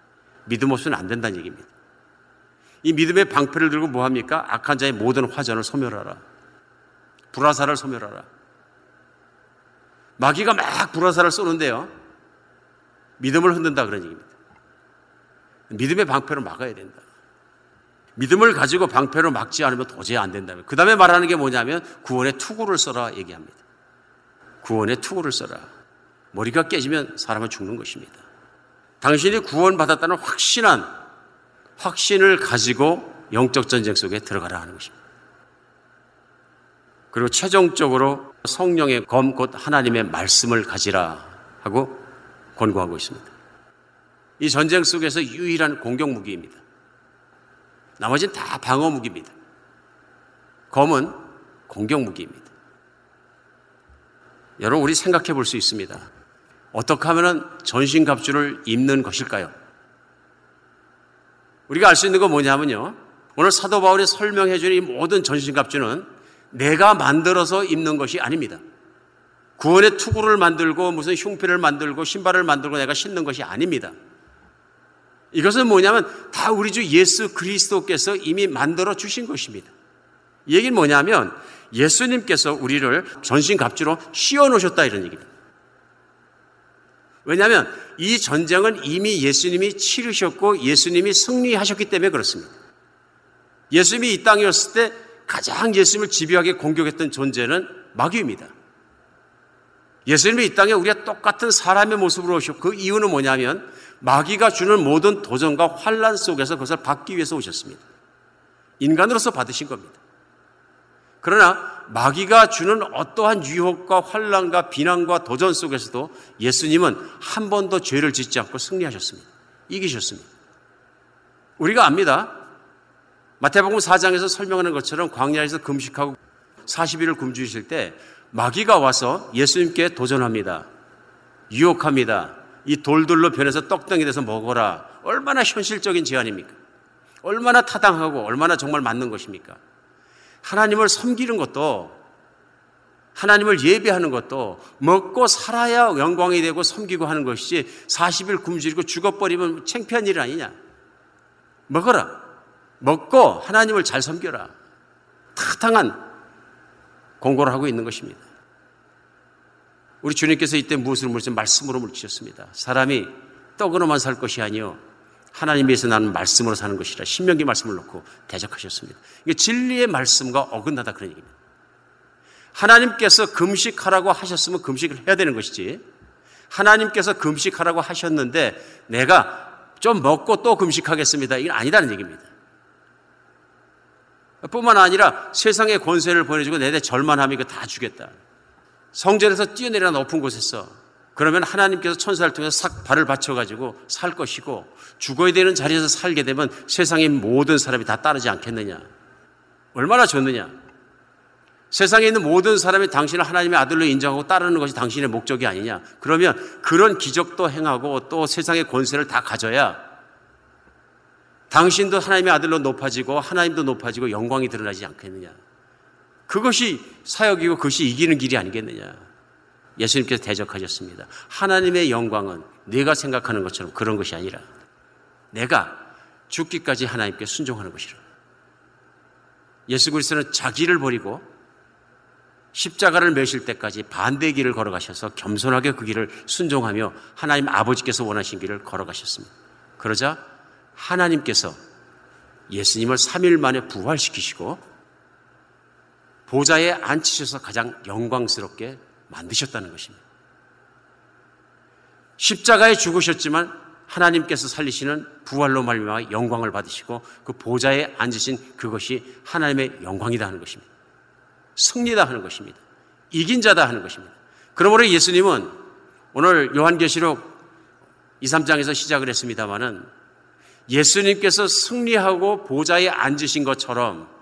믿음 없으면 안 된다는 얘기입니다. 이 믿음의 방패를 들고 뭐 합니까? 악한 자의 모든 화전을 소멸하라. 불화살을 소멸하라. 마귀가 막 불화살을 쏘는데요. 믿음을 흔든다 그런 얘기입니다. 믿음의 방패로 막아야 된다. 믿음을 가지고 방패로 막지 않으면 도저히 안 된다면. 그 다음에 말하는 게 뭐냐면 구원의 투구를 써라 얘기합니다. 구원의 투구를 써라. 머리가 깨지면 사람은 죽는 것입니다. 당신이 구원받았다는 확신한 확신을 가지고 영적 전쟁 속에 들어가라 하는 것입니다. 그리고 최종적으로 성령의 검, 곧 하나님의 말씀을 가지라 하고 권고하고 있습니다. 이 전쟁 속에서 유일한 공격 무기입니다. 나머지는 다 방어 무기입니다. 검은 공격 무기입니다. 여러분, 우리 생각해 볼 수 있습니다. 어떻게 하면 전신 갑주를 입는 것일까요? 우리가 알 수 있는 건 뭐냐면요. 오늘 사도 바울이 설명해 주는 이 모든 전신 갑주는 내가 만들어서 입는 것이 아닙니다. 구원의 투구를 만들고 무슨 흉패를 만들고 신발을 만들고 내가 신는 것이 아닙니다. 이것은 뭐냐면 다 우리 주 예수 그리스도께서 이미 만들어 주신 것입니다. 이 얘기는 뭐냐면 예수님께서 우리를 전신갑주로 씌워 놓으셨다 이런 얘기입니다. 왜냐하면 이 전쟁은 이미 예수님이 치르셨고 예수님이 승리하셨기 때문에 그렇습니다. 예수님이 이 땅에 었을 때 가장 예수님을 집요하게 공격했던 존재는 마귀입니다. 예수님이 이 땅에 우리가 똑같은 사람의 모습으로 오셨고 그 이유는 뭐냐면 마귀가 주는 모든 도전과 환란 속에서 그것을 받기 위해서 오셨습니다. 인간으로서 받으신 겁니다. 그러나 마귀가 주는 어떠한 유혹과 환란과 비난과 도전 속에서도 예수님은 한 번도 죄를 짓지 않고 승리하셨습니다. 이기셨습니다. 우리가 압니다. 마태복음 4장에서 설명하는 것처럼 광야에서 금식하고 40일을 굶주실 때 마귀가 와서 예수님께 도전합니다. 유혹합니다. 이 돌들로 변해서 떡덩이 돼서 먹어라. 얼마나 현실적인 제안입니까? 얼마나 타당하고 얼마나 정말 맞는 것입니까? 하나님을 섬기는 것도 하나님을 예배하는 것도 먹고 살아야 영광이 되고 섬기고 하는 것이지 40일 굶주리고 죽어버리면 창피한 일 아니냐. 먹어라. 먹고 하나님을 잘 섬겨라. 타당한 공고를 하고 있는 것입니다. 우리 주님께서 이때 무엇을 물으신 말씀으로 물으셨습니다. 사람이 떡으로만 살 것이 아니요 하나님에서 나는 말씀으로 사는 것이라 신명기 말씀을 놓고 대적하셨습니다. 이게 진리의 말씀과 어긋나다 그런 얘기입니다. 하나님께서 금식하라고 하셨으면 금식을 해야 되는 것이지. 하나님께서 금식하라고 하셨는데 내가 좀 먹고 또 금식하겠습니다. 이건 아니다는 얘기입니다. 뿐만 아니라 세상의 권세를 보내주고 내내 절만함이 이거 다 주겠다. 성전에서 뛰어내려 높은 곳에서 그러면 하나님께서 천사를 통해서 싹 발을 받쳐가지고 살 것이고 죽어야 되는 자리에서 살게 되면 세상의 모든 사람이 다 따르지 않겠느냐. 얼마나 좋느냐. 세상에 있는 모든 사람이 당신을 하나님의 아들로 인정하고 따르는 것이 당신의 목적이 아니냐. 그러면 그런 기적도 행하고 또 세상의 권세를 다 가져야 당신도 하나님의 아들로 높아지고 하나님도 높아지고 영광이 드러나지 않겠느냐. 그것이 사역이고 그것이 이기는 길이 아니겠느냐. 예수님께서 대적하셨습니다. 하나님의 영광은 내가 생각하는 것처럼 그런 것이 아니라 내가 죽기까지 하나님께 순종하는 것이라. 예수 그리스도는 자기를 버리고 십자가를 메실 때까지 반대 길을 걸어가셔서 겸손하게 그 길을 순종하며 하나님 아버지께서 원하신 길을 걸어가셨습니다. 그러자 하나님께서 예수님을 3일 만에 부활시키시고 보좌에 앉히셔서 가장 영광스럽게 만드셨다는 것입니다. 십자가에 죽으셨지만 하나님께서 살리시는 부활로 말미암아 영광을 받으시고 그 보좌에 앉으신 그것이 하나님의 영광이다 하는 것입니다. 승리다 하는 것입니다. 이긴 자다 하는 것입니다. 그러므로 예수님은 오늘 요한계시록 2, 3장에서 시작을 했습니다마는 예수님께서 승리하고 보좌에 앉으신 것처럼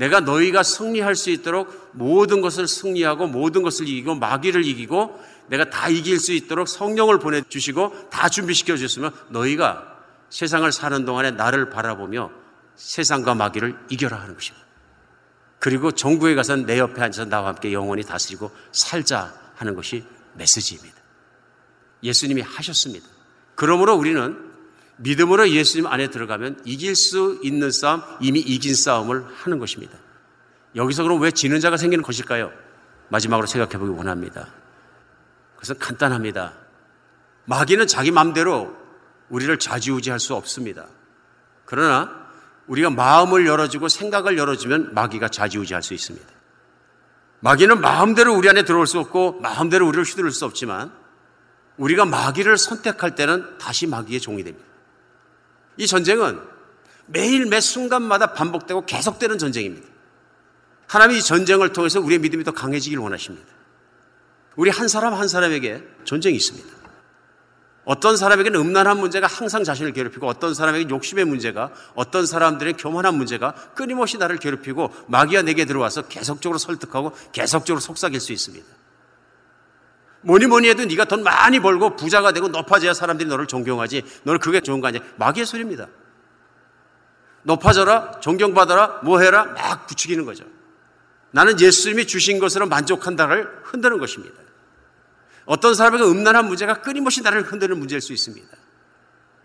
내가 너희가 승리할 수 있도록 모든 것을 승리하고 모든 것을 이기고 마귀를 이기고 내가 다 이길 수 있도록 성령을 보내주시고 다 준비시켜 주셨으면 너희가 세상을 사는 동안에 나를 바라보며 세상과 마귀를 이겨라 하는 것입니다. 그리고 정부에 가서 내 옆에 앉아서 나와 함께 영원히 다스리고 살자 하는 것이 메시지입니다. 예수님이 하셨습니다. 그러므로 우리는 믿음으로 예수님 안에 들어가면 이길 수 있는 싸움, 이미 이긴 싸움을 하는 것입니다. 여기서 그럼 왜 지는 자가 생기는 것일까요? 마지막으로 생각해 보기 원합니다. 그것은 간단합니다. 마귀는 자기 마음대로 우리를 좌지우지할 수 없습니다. 그러나 우리가 마음을 열어주고 생각을 열어주면 마귀가 좌지우지할 수 있습니다. 마귀는 마음대로 우리 안에 들어올 수 없고 마음대로 우리를 휘두를 수 없지만 우리가 마귀를 선택할 때는 다시 마귀의 종이 됩니다. 이 전쟁은 매일 매 순간마다 반복되고 계속되는 전쟁입니다. 하나님이 이 전쟁을 통해서 우리의 믿음이 더 강해지길 원하십니다. 우리 한 사람 한 사람에게 전쟁이 있습니다. 어떤 사람에게는 음란한 문제가 항상 자신을 괴롭히고 어떤 사람에게 욕심의 문제가 어떤 사람들의 교만한 문제가 끊임없이 나를 괴롭히고 마귀가 내게 들어와서 계속적으로 설득하고 계속적으로 속삭일 수 있습니다. 뭐니 뭐니 해도 네가 돈 많이 벌고 부자가 되고 높아져야 사람들이 너를 존경하지. 너는 그게 좋은 거 아니야. 마귀의 소리입니다. 높아져라, 존경받아라, 뭐 해라, 막 부추기는 거죠. 나는 예수님이 주신 것으로 만족한다를 흔드는 것입니다. 어떤 사람에게 음란한 문제가 끊임없이 나를 흔드는 문제일 수 있습니다.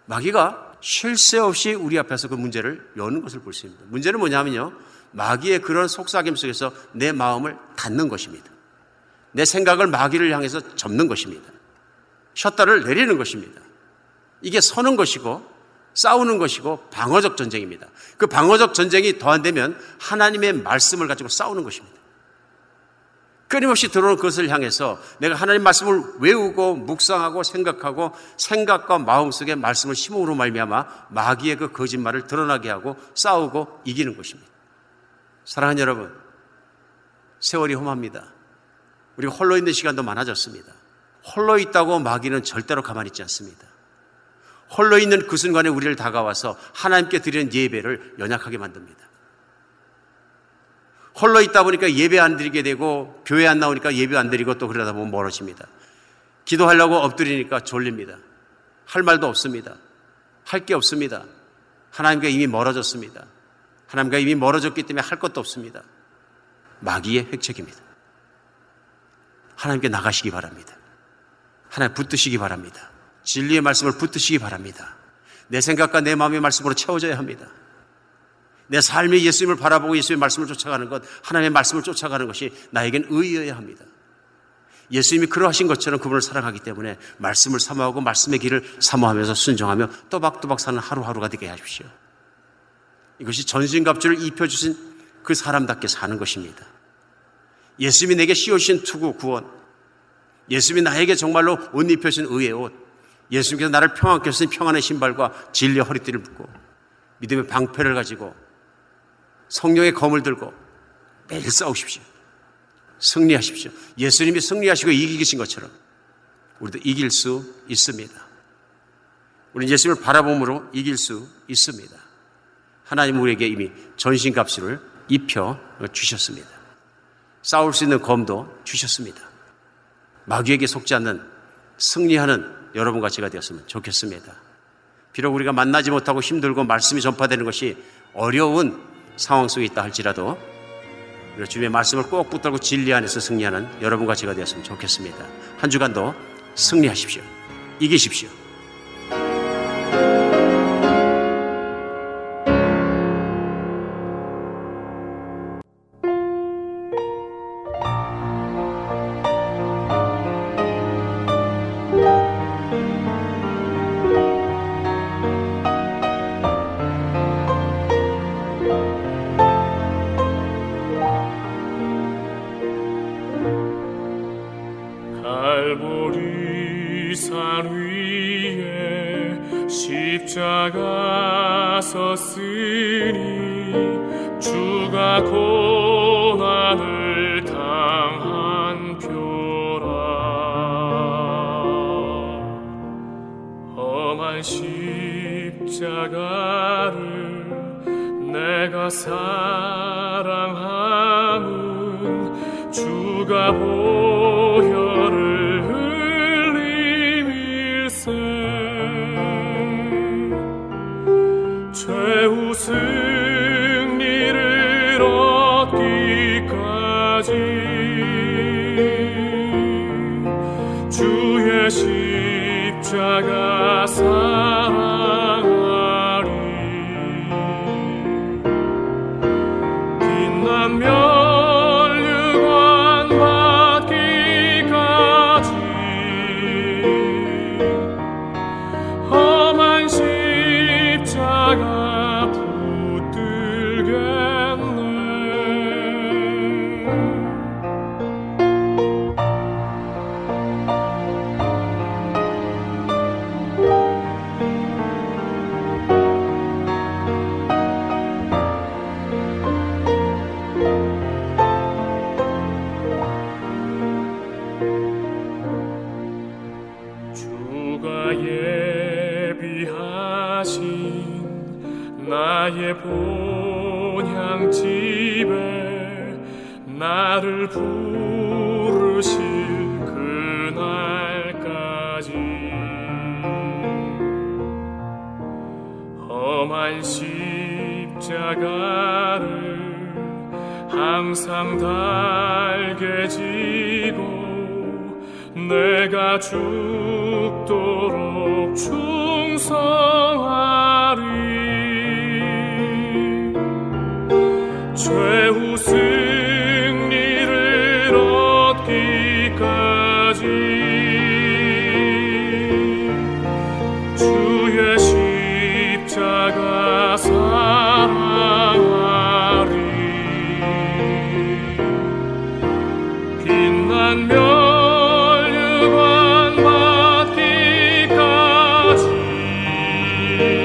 마귀가 쉴 새 없이 우리 앞에서 그 문제를 여는 것을 볼 수 있습니다. 문제는 뭐냐면요. 마귀의 그런 속삭임 속에서 내 마음을 닫는 것입니다. 내 생각을 마귀를 향해서 접는 것입니다. 셔터를 내리는 것입니다. 이게 서는 것이고 싸우는 것이고 방어적 전쟁입니다. 그 방어적 전쟁이 더안 되면 하나님의 말씀을 가지고 싸우는 것입니다. 끊임없이 들어오는 것을 향해서 내가 하나님 말씀을 외우고 묵상하고 생각하고 생각과 마음속에 말씀을 심음으로 말미암아 마귀의 그 거짓말을 드러나게 하고 싸우고 이기는 것입니다. 사랑하는 여러분, 세월이 험합니다. 우리가 홀로 있는 시간도 많아졌습니다. 홀로 있다고 마귀는 절대로 가만히 있지 않습니다. 홀로 있는 그 순간에 우리를 다가와서 하나님께 드리는 예배를 연약하게 만듭니다. 홀로 있다 보니까 예배 안 드리게 되고 교회 안 나오니까 예배 안 드리고 또 그러다 보면 멀어집니다. 기도하려고 엎드리니까 졸립니다. 할 말도 없습니다. 할 게 없습니다. 하나님과 이미 멀어졌습니다. 하나님과 이미 멀어졌기 때문에 할 것도 없습니다. 마귀의 획책입니다. 하나님께 나가시기 바랍니다. 하나님 붙드시기 바랍니다. 진리의 말씀을 붙드시기 바랍니다. 내 생각과 내 마음의 말씀으로 채워져야 합니다. 내 삶이 예수님을 바라보고 예수님의 말씀을 쫓아가는 것, 하나님의 말씀을 쫓아가는 것이 나에겐 의여야 합니다. 예수님이 그러하신 것처럼 그분을 사랑하기 때문에 말씀을 사모하고 말씀의 길을 사모하면서 순종하며 또박또박 사는 하루하루가 되게 하십시오. 이것이 전신갑주를 입혀주신 그 사람답게 사는 것입니다. 예수님이 내게 씌우신 투구 구원, 예수님이 나에게 정말로 옷 입혀신 의의 옷, 예수님께서 나를 평안케 하신 평안의 신발과 진리의 허리띠를 묶고 믿음의 방패를 가지고 성령의 검을 들고 매일 싸우십시오. 승리하십시오. 예수님이 승리하시고 이기신 것처럼 우리도 이길 수 있습니다. 우리는 예수님을 바라봄으로 이길 수 있습니다. 하나님 우리에게 이미 전신갑주를 입혀 주셨습니다. 싸울 수 있는 검도 주셨습니다. 마귀에게 속지 않는 승리하는 여러분과 제가 되었으면 좋겠습니다. 비록 우리가 만나지 못하고 힘들고 말씀이 전파되는 것이 어려운 상황 속에 있다 할지라도 주님의 말씀을 꼭 붙들고 진리 안에서 승리하는 여러분과 제가 되었으면 좋겠습니다. 한 주간도 승리하십시오. 이기십시오. 십자가를 내가 사랑함은 주가 보혈을 노 라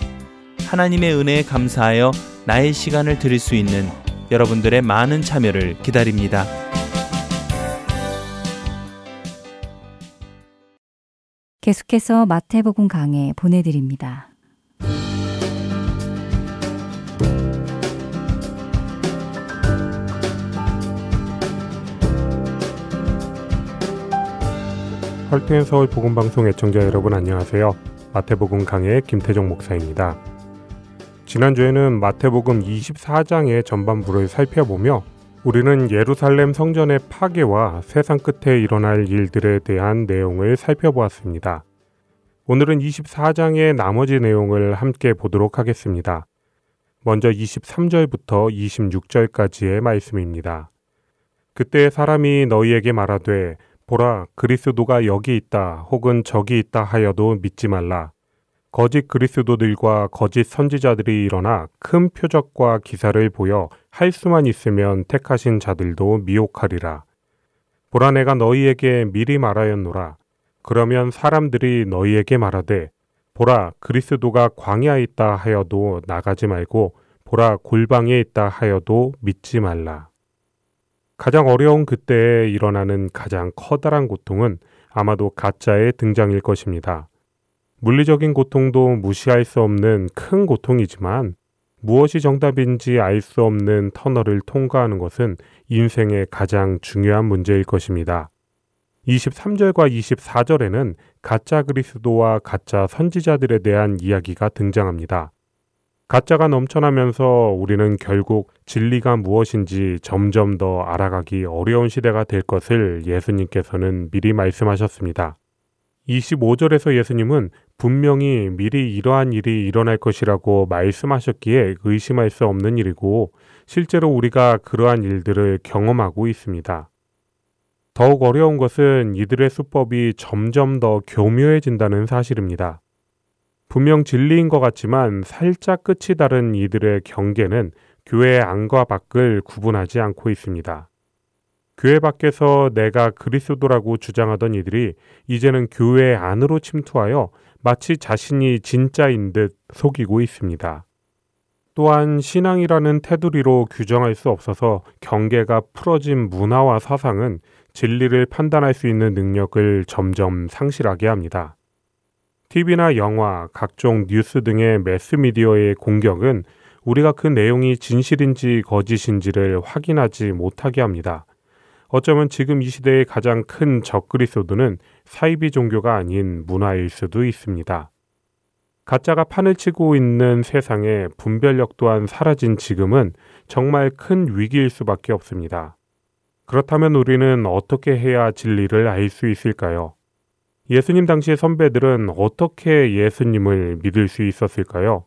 하나님의 은혜에 감사하여 나의 시간을 드릴 수 있는 여러분들의 많은 참여를 기다립니다. 계속해서 마태복음 강해 보내드립니다. 할텐 서울 복음 방송 애청자 여러분 안녕하세요. 마태복음 강의 김태종 목사입니다. 지난주에는 마태복음 24장의 전반부를 살펴보며 우리는 예루살렘 성전의 파괴와 세상 끝에 일어날 일들에 대한 내용을 살펴보았습니다. 오늘은 24장의 나머지 내용을 함께 보도록 하겠습니다. 먼저 23절부터 26절까지의 말씀입니다. 그때 사람이 너희에게 말하되 보라 그리스도가 여기 있다 혹은 저기 있다 하여도 믿지 말라. 거짓 그리스도들과 거짓 선지자들이 일어나 큰 표적과 기사를 보여 할 수만 있으면 택하신 자들도 미혹하리라. 보라 내가 너희에게 미리 말하였노라. 그러면 사람들이 너희에게 말하되 보라 그리스도가 광야에 있다 하여도 나가지 말고 보라 골방에 있다 하여도 믿지 말라. 가장 어려운 그때에 일어나는 가장 커다란 고통은 아마도 가짜의 등장일 것입니다. 물리적인 고통도 무시할 수 없는 큰 고통이지만 무엇이 정답인지 알 수 없는 터널을 통과하는 것은 인생의 가장 중요한 문제일 것입니다. 23절과 24절에는 가짜 그리스도와 가짜 선지자들에 대한 이야기가 등장합니다. 가짜가 넘쳐나면서 우리는 결국 진리가 무엇인지 점점 더 알아가기 어려운 시대가 될 것을 예수님께서는 미리 말씀하셨습니다. 25절에서 예수님은 분명히 미리 이러한 일이 일어날 것이라고 말씀하셨기에 의심할 수 없는 일이고 실제로 우리가 그러한 일들을 경험하고 있습니다. 더욱 어려운 것은 이들의 수법이 점점 더 교묘해진다는 사실입니다. 분명 진리인 것 같지만 살짝 끝이 다른 이들의 경계는 교회 안과 밖을 구분하지 않고 있습니다. 교회 밖에서 내가 그리스도라고 주장하던 이들이 이제는 교회 안으로 침투하여 마치 자신이 진짜인 듯 속이고 있습니다. 또한 신앙이라는 테두리로 규정할 수 없어서 경계가 풀어진 문화와 사상은 진리를 판단할 수 있는 능력을 점점 상실하게 합니다. TV나 영화, 각종 뉴스 등의 매스미디어의 공격은 우리가 그 내용이 진실인지 거짓인지를 확인하지 못하게 합니다. 어쩌면 지금 이 시대의 가장 큰 적그리스도는 사이비 종교가 아닌 문화일 수도 있습니다. 가짜가 판을 치고 있는 세상에 분별력 또한 사라진 지금은 정말 큰 위기일 수밖에 없습니다. 그렇다면 우리는 어떻게 해야 진리를 알 수 있을까요? 예수님 당시의 선배들은 어떻게 예수님을 믿을 수 있었을까요?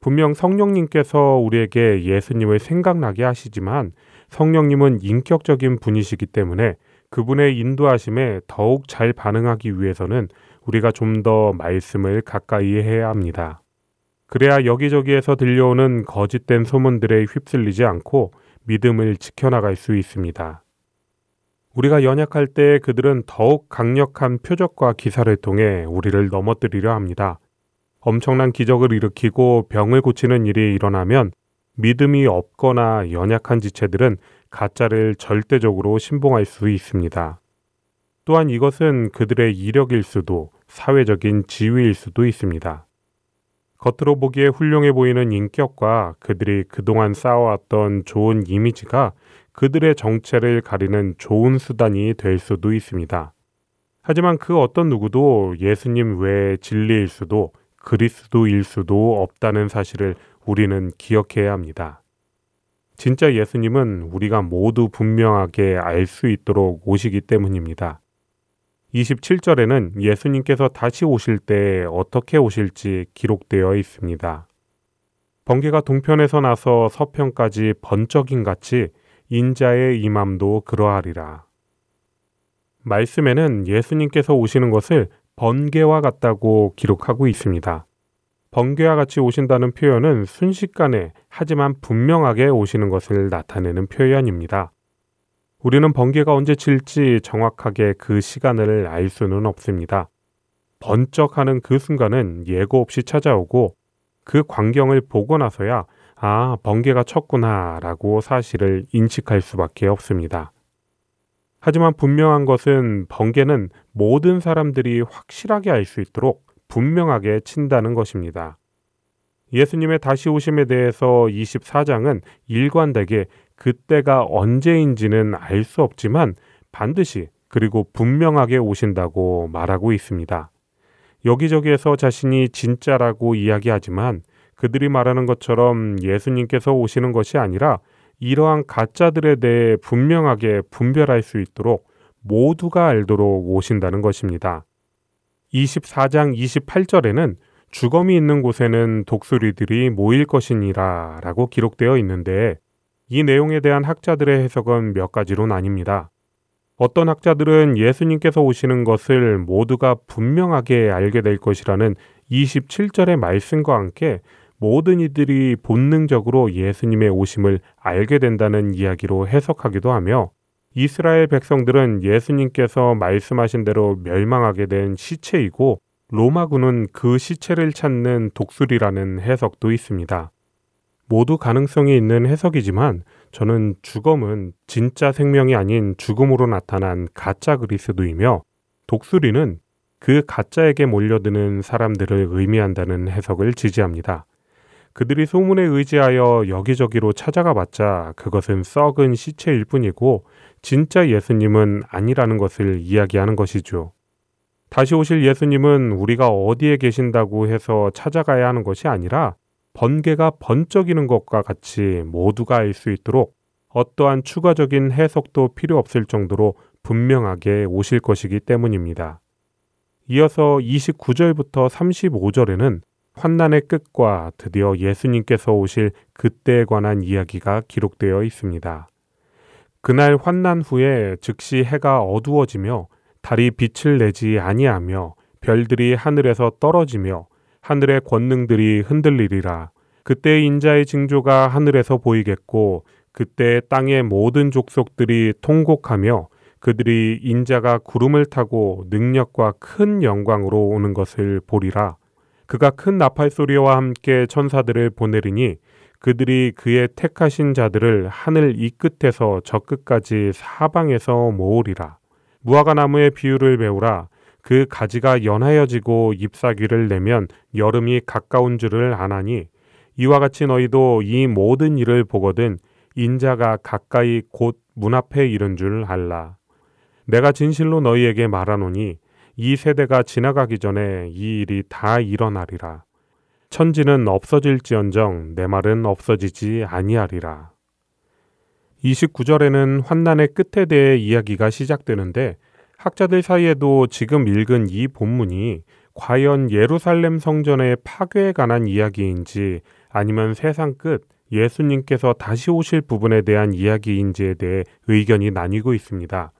분명 성령님께서 우리에게 예수님을 생각나게 하시지만 성령님은 인격적인 분이시기 때문에 그분의 인도하심에 더욱 잘 반응하기 위해서는 우리가 좀 더 말씀을 가까이 해야 합니다. 그래야 여기저기에서 들려오는 거짓된 소문들에 휩쓸리지 않고 믿음을 지켜나갈 수 있습니다. 우리가 연약할 때 그들은 더욱 강력한 표적과 기사를 통해 우리를 넘어뜨리려 합니다. 엄청난 기적을 일으키고 병을 고치는 일이 일어나면 믿음이 없거나 연약한 지체들은 가짜를 절대적으로 신봉할 수 있습니다. 또한 이것은 그들의 이력일 수도 사회적인 지위일 수도 있습니다. 겉으로 보기에 훌륭해 보이는 인격과 그들이 그동안 쌓아왔던 좋은 이미지가 그들의 정체를 가리는 좋은 수단이 될 수도 있습니다. 하지만 그 어떤 누구도 예수님 외의 진리일 수도 그리스도일 수도 없다는 사실을 우리는 기억해야 합니다. 진짜 예수님은 우리가 모두 분명하게 알 수 있도록 오시기 때문입니다. 27절에는 예수님께서 다시 오실 때 어떻게 오실지 기록되어 있습니다. 번개가 동편에서 나서 서편까지 번쩍인 같이 인자의 임함도 그러하리라. 말씀에는 예수님께서 오시는 것을 번개와 같다고 기록하고 있습니다. 번개와 같이 오신다는 표현은 순식간에 하지만 분명하게 오시는 것을 나타내는 표현입니다. 우리는 번개가 언제 칠지 정확하게 그 시간을 알 수는 없습니다. 번쩍하는 그 순간은 예고 없이 찾아오고 그 광경을 보고 나서야 아, 번개가 쳤구나 라고 사실을 인식할 수밖에 없습니다. 하지만 분명한 것은 번개는 모든 사람들이 확실하게 알 수 있도록 분명하게 친다는 것입니다. 예수님의 다시 오심에 대해서 24장은 일관되게 그때가 언제인지는 알 수 없지만 반드시 그리고 분명하게 오신다고 말하고 있습니다. 여기저기에서 자신이 진짜라고 이야기하지만 그들이 말하는 것처럼 예수님께서 오시는 것이 아니라 이러한 가짜들에 대해 분명하게 분별할 수 있도록 모두가 알도록 오신다는 것입니다. 24장 28절에는 주검이 있는 곳에는 독수리들이 모일 것이니라 라고 기록되어 있는데 이 내용에 대한 학자들의 해석은 몇 가지로 나뉩니다. 어떤 학자들은 예수님께서 오시는 것을 모두가 분명하게 알게 될 것이라는 27절의 말씀과 함께 모든 이들이 본능적으로 예수님의 오심을 알게 된다는 이야기로 해석하기도 하며 이스라엘 백성들은 예수님께서 말씀하신 대로 멸망하게 된 시체이고 로마군은 그 시체를 찾는 독수리라는 해석도 있습니다. 모두 가능성이 있는 해석이지만 저는 죽음은 진짜 생명이 아닌 죽음으로 나타난 가짜 그리스도이며 독수리는 그 가짜에게 몰려드는 사람들을 의미한다는 해석을 지지합니다. 그들이 소문에 의지하여 여기저기로 찾아가 봤자 그것은 썩은 시체일 뿐이고 진짜 예수님은 아니라는 것을 이야기하는 것이죠. 다시 오실 예수님은 우리가 어디에 계신다고 해서 찾아가야 하는 것이 아니라 번개가 번쩍이는 것과 같이 모두가 알 수 있도록 어떠한 추가적인 해석도 필요 없을 정도로 분명하게 오실 것이기 때문입니다. 이어서 29절부터 35절에는 환난의 끝과 드디어 예수님께서 오실 그때에 관한 이야기가 기록되어 있습니다. 그날 환난 후에 즉시 해가 어두워지며 달이 빛을 내지 아니하며 별들이 하늘에서 떨어지며 하늘의 권능들이 흔들리리라. 그때 인자의 징조가 하늘에서 보이겠고 그때 땅의 모든 족속들이 통곡하며 그들이 인자가 구름을 타고 능력과 큰 영광으로 오는 것을 보리라. 그가 큰 나팔 소리와 함께 천사들을 보내리니 그들이 그의 택하신 자들을 하늘 이 끝에서 저 끝까지 사방에서 모으리라. 무화과 나무의 비유를 배우라. 그 가지가 연하여지고 잎사귀를 내면 여름이 가까운 줄을 아나니 이와 같이 너희도 이 모든 일을 보거든 인자가 가까이 곧 문 앞에 이른 줄 알라. 내가 진실로 너희에게 말하노니 이 세대가 지나가기 전에 이 일이 다 일어나리라. 천지는 없어질지언정 내 말은 없어지지 아니하리라. 29절에는 환난의 끝에 대해 이야기가 시작되는데 학자들 사이에도 지금 읽은 이 본문이 과연 예루살렘 성전의 파괴에 관한 이야기인지 아니면 세상 끝 예수님께서 다시 오실 부분에 대한 이야기인지에 대해 의견이 나뉘고 있습니다.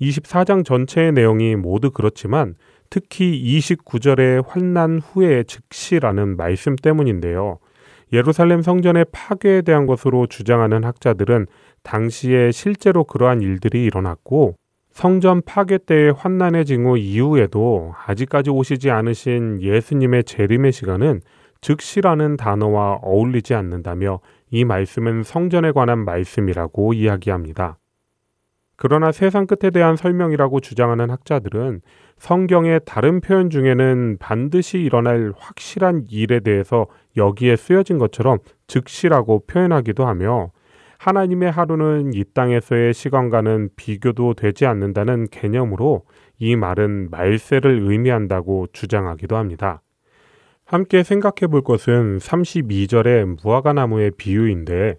24장 전체의 내용이 모두 그렇지만 특히 29절의 환난 후에 즉시라는 말씀 때문인데요. 예루살렘 성전의 파괴에 대한 것으로 주장하는 학자들은 당시에 실제로 그러한 일들이 일어났고 성전 파괴 때의 환난의 징후 이후에도 아직까지 오시지 않으신 예수님의 재림의 시간은 즉시라는 단어와 어울리지 않는다며 이 말씀은 성전에 관한 말씀이라고 이야기합니다. 그러나 세상 끝에 대한 설명이라고 주장하는 학자들은 성경의 다른 표현 중에는 반드시 일어날 확실한 일에 대해서 여기에 쓰여진 것처럼 즉시라고 표현하기도 하며 하나님의 하루는 이 땅에서의 시간과는 비교도 되지 않는다는 개념으로 이 말은 말세를 의미한다고 주장하기도 합니다. 함께 생각해 볼 것은 32절의 무화과 나무의 비유인데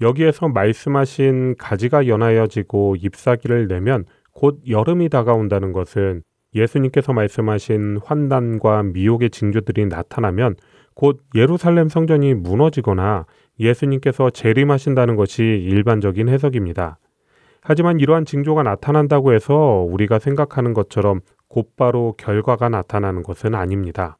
여기에서 말씀하신 가지가 연하여지고 잎사귀를 내면 곧 여름이 다가온다는 것은 예수님께서 말씀하신 환단과 미혹의 징조들이 나타나면 곧 예루살렘 성전이 무너지거나 예수님께서 재림하신다는 것이 일반적인 해석입니다. 하지만 이러한 징조가 나타난다고 해서 우리가 생각하는 것처럼 곧바로 결과가 나타나는 것은 아닙니다.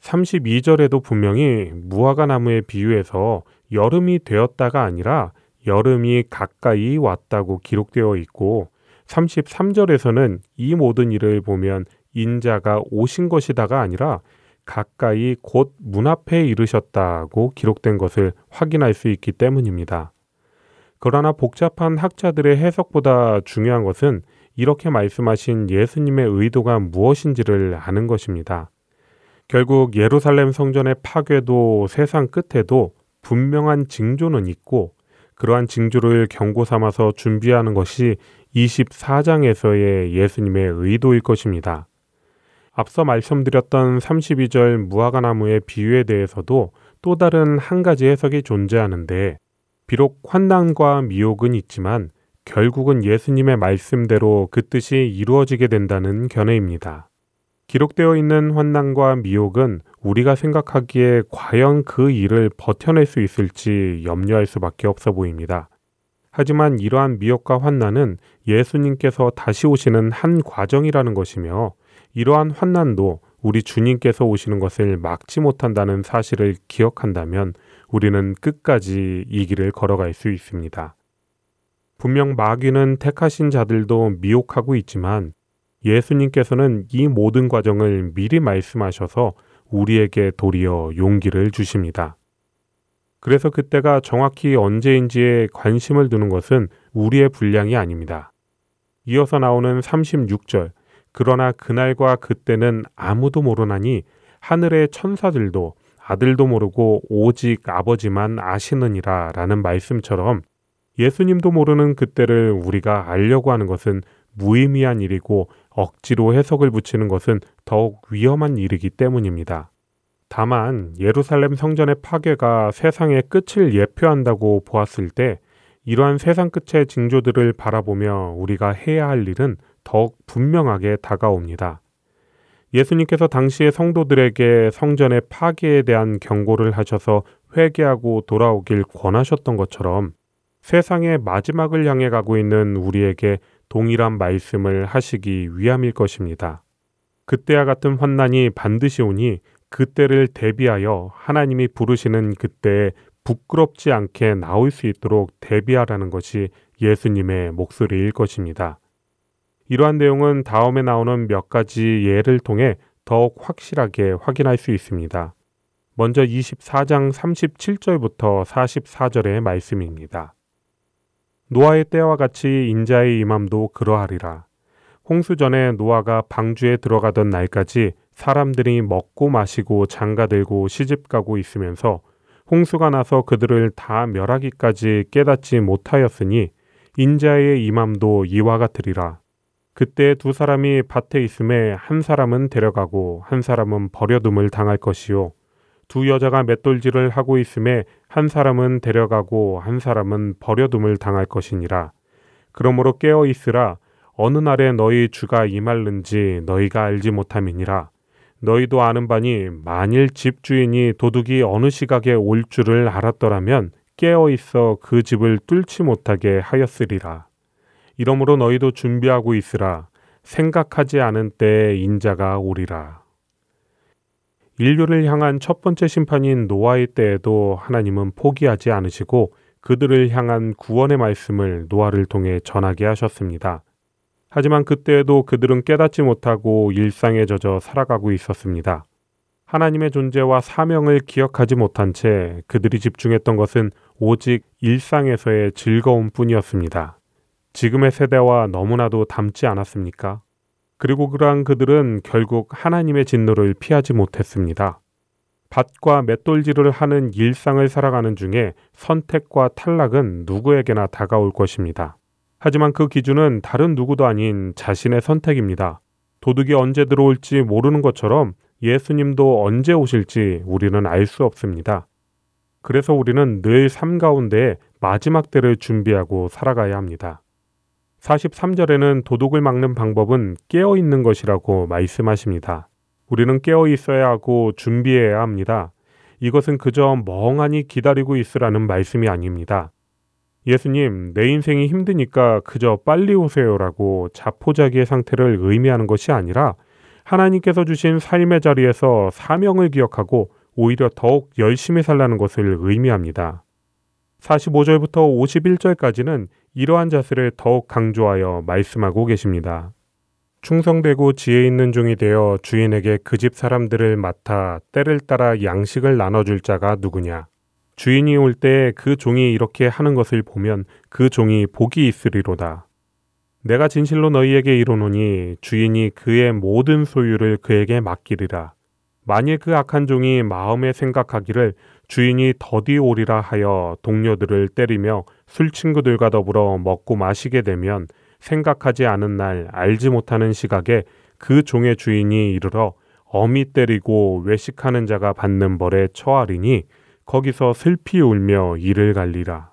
32절에도 분명히 무화과 나무의 비유에서 여름이 되었다가 아니라 여름이 가까이 왔다고 기록되어 있고 33절에서는 이 모든 일을 보면 인자가 오신 것이다가 아니라 가까이 곧 문 앞에 이르셨다고 기록된 것을 확인할 수 있기 때문입니다. 그러나 복잡한 학자들의 해석보다 중요한 것은 이렇게 말씀하신 예수님의 의도가 무엇인지를 아는 것입니다. 결국 예루살렘 성전의 파괴도 세상 끝에도 분명한 징조는 있고 그러한 징조를 경고 삼아서 준비하는 것이 24장에서의 예수님의 의도일 것입니다. 앞서 말씀드렸던 32절 무화과 나무의 비유에 대해서도 또 다른 한 가지 해석이 존재하는데 비록 환난과 미혹은 있지만 결국은 예수님의 말씀대로 그 뜻이 이루어지게 된다는 견해입니다. 기록되어 있는 환난과 미혹은 우리가 생각하기에 과연 그 일을 버텨낼 수 있을지 염려할 수밖에 없어 보입니다. 하지만 이러한 미혹과 환난은 예수님께서 다시 오시는 한 과정이라는 것이며 이러한 환난도 우리 주님께서 오시는 것을 막지 못한다는 사실을 기억한다면 우리는 끝까지 이 길을 걸어갈 수 있습니다. 분명 마귀는 택하신 자들도 미혹하고 있지만 예수님께서는 이 모든 과정을 미리 말씀하셔서 우리에게 도리어 용기를 주십니다. 그래서 그때가 정확히 언제인지에 관심을 두는 것은 우리의 분량이 아닙니다. 이어서 나오는 36절, 그러나 그날과 그때는 아무도 모르나니 하늘의 천사들도 아들도 모르고 오직 아버지만 아시느니라 라는 말씀처럼 예수님도 모르는 그때를 우리가 알려고 하는 것은 무의미한 일이고 억지로 해석을 붙이는 것은 더욱 위험한 일이기 때문입니다. 다만 예루살렘 성전의 파괴가 세상의 끝을 예표한다고 보았을 때 이러한 세상 끝의 징조들을 바라보며 우리가 해야 할 일은 더욱 분명하게 다가옵니다. 예수님께서 당시의 성도들에게 성전의 파괴에 대한 경고를 하셔서 회개하고 돌아오길 권하셨던 것처럼 세상의 마지막을 향해 가고 있는 우리에게 동일한 말씀을 하시기 위함일 것입니다. 그때와 같은 환난이 반드시 오니 그때를 대비하여 하나님이 부르시는 그때에 부끄럽지 않게 나올 수 있도록 대비하라는 것이 예수님의 목소리일 것입니다. 이러한 내용은 다음에 나오는 몇 가지 예를 통해 더욱 확실하게 확인할 수 있습니다. 먼저 24장 37절부터 44절의 말씀입니다. 노아의 때와 같이 인자의 임함도 그러하리라. 홍수 전에 노아가 방주에 들어가던 날까지 사람들이 먹고 마시고 장가들고 시집가고 있으면서 홍수가 나서 그들을 다 멸하기까지 깨닫지 못하였으니 인자의 임함도 이와 같으리라. 그때 두 사람이 밭에 있음에 한 사람은 데려가고 한 사람은 버려둠을 당할 것이요. 두 여자가 맷돌질을 하고 있음에 한 사람은 데려가고 한 사람은 버려둠을 당할 것이니라. 그러므로 깨어 있으라. 어느 날에 너희 주가 임할는지 너희가 알지 못함이니라. 너희도 아는 바니 만일 집주인이 도둑이 어느 시각에 올 줄을 알았더라면 깨어 있어 그 집을 뚫지 못하게 하였으리라. 이러므로 너희도 준비하고 있으라. 생각하지 않은 때에 인자가 오리라. 인류를 향한 첫 번째 심판인 노아의 때에도 하나님은 포기하지 않으시고 그들을 향한 구원의 말씀을 노아를 통해 전하게 하셨습니다. 하지만 그때에도 그들은 깨닫지 못하고 일상에 젖어 살아가고 있었습니다. 하나님의 존재와 사명을 기억하지 못한 채 그들이 집중했던 것은 오직 일상에서의 즐거움 뿐이었습니다. 지금의 세대와 너무나도 닮지 않았습니까? 그리고 그러한 그들은 결국 하나님의 진노를 피하지 못했습니다. 밭과 맷돌질을 하는 일상을 살아가는 중에 선택과 탈락은 누구에게나 다가올 것입니다. 하지만 그 기준은 다른 누구도 아닌 자신의 선택입니다. 도둑이 언제 들어올지 모르는 것처럼 예수님도 언제 오실지 우리는 알 수 없습니다. 그래서 우리는 늘 삶 가운데 마지막 때를 준비하고 살아가야 합니다. 43절에는 도둑을 막는 방법은 깨어 있는 것이라고 말씀하십니다. 우리는 깨어 있어야 하고 준비해야 합니다. 이것은 그저 멍하니 기다리고 있으라는 말씀이 아닙니다. 예수님, 내 인생이 힘드니까 그저 빨리 오세요라고 자포자기의 상태를 의미하는 것이 아니라 하나님께서 주신 삶의 자리에서 사명을 기억하고 오히려 더욱 열심히 살라는 것을 의미합니다. 45절부터 51절까지는 이러한 자세를 더욱 강조하여 말씀하고 계십니다. 충성되고 지혜 있는 종이 되어 주인에게 그 집 사람들을 맡아 때를 따라 양식을 나눠줄 자가 누구냐? 주인이 올 때 그 종이 이렇게 하는 것을 보면 그 종이 복이 있으리로다. 내가 진실로 너희에게 이르노니 주인이 그의 모든 소유를 그에게 맡기리라. 만일 그 악한 종이 마음에 생각하기를 주인이 더디 오리라 하여 동료들을 때리며 술 친구들과 더불어 먹고 마시게 되면 생각하지 않은 날 알지 못하는 시각에 그 종의 주인이 이르러 어미 때리고 외식하는 자가 받는 벌에 처하리니 거기서 슬피 울며 이를 갈리라.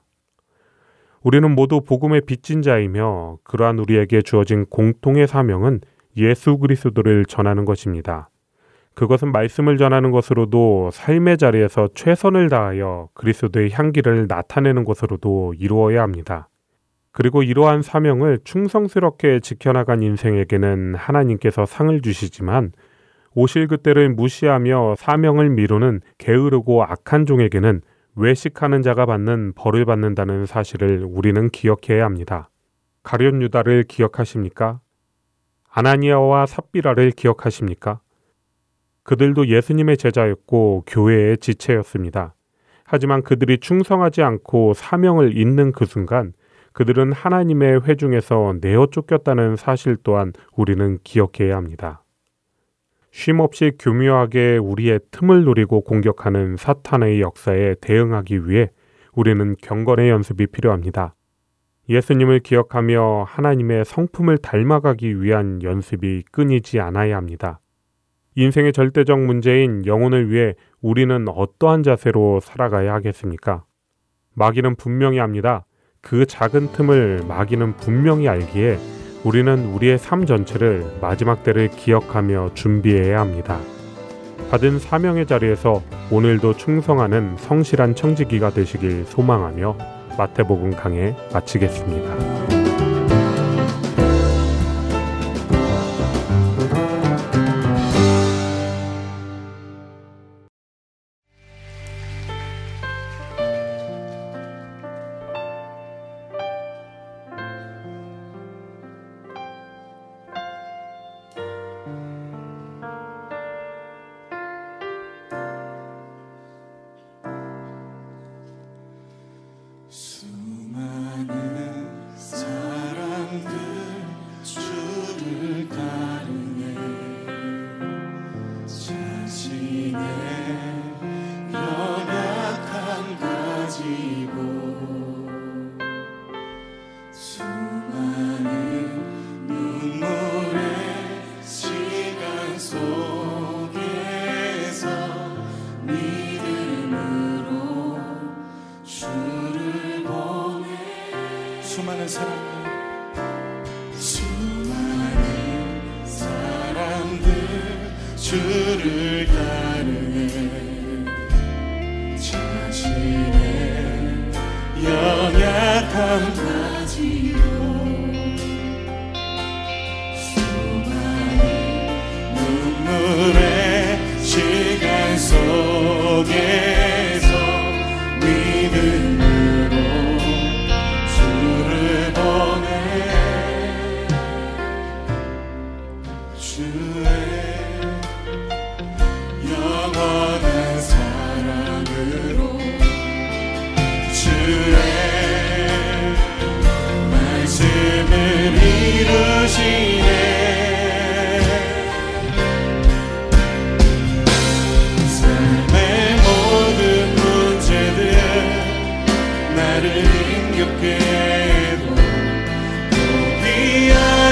우리는 모두 복음의 빚진 자이며 그러한 우리에게 주어진 공통의 사명은 예수 그리스도를 전하는 것입니다. 그것은 말씀을 전하는 것으로도 삶의 자리에서 최선을 다하여 그리스도의 향기를 나타내는 것으로도 이루어야 합니다. 그리고 이러한 사명을 충성스럽게 지켜나간 인생에게는 하나님께서 상을 주시지만 오실 그때를 무시하며 사명을 미루는 게으르고 악한 종에게는 외식하는 자가 받는 벌을 받는다는 사실을 우리는 기억해야 합니다. 가룟 유다를 기억하십니까? 아나니아와 삽비라를 기억하십니까? 그들도 예수님의 제자였고 교회의 지체였습니다. 하지만 그들이 충성하지 않고 사명을 잇는 그 순간 그들은 하나님의 회중에서 내어 쫓겼다는 사실 또한 우리는 기억해야 합니다. 쉼없이 교묘하게 우리의 틈을 노리고 공격하는 사탄의 역사에 대응하기 위해 우리는 경건의 연습이 필요합니다. 예수님을 기억하며 하나님의 성품을 닮아가기 위한 연습이 끊이지 않아야 합니다. 인생의 절대적 문제인 영혼을 위해 우리는 어떠한 자세로 살아가야 하겠습니까? 마귀는 분명히 압니다. 그 작은 틈을 마귀는 분명히 알기에 우리는 우리의 삶 전체를 마지막 때를 기억하며 준비해야 합니다. 받은 사명의 자리에서 오늘도 충성하는 성실한 청지기가 되시길 소망하며 마태복음 강해 마치겠습니다.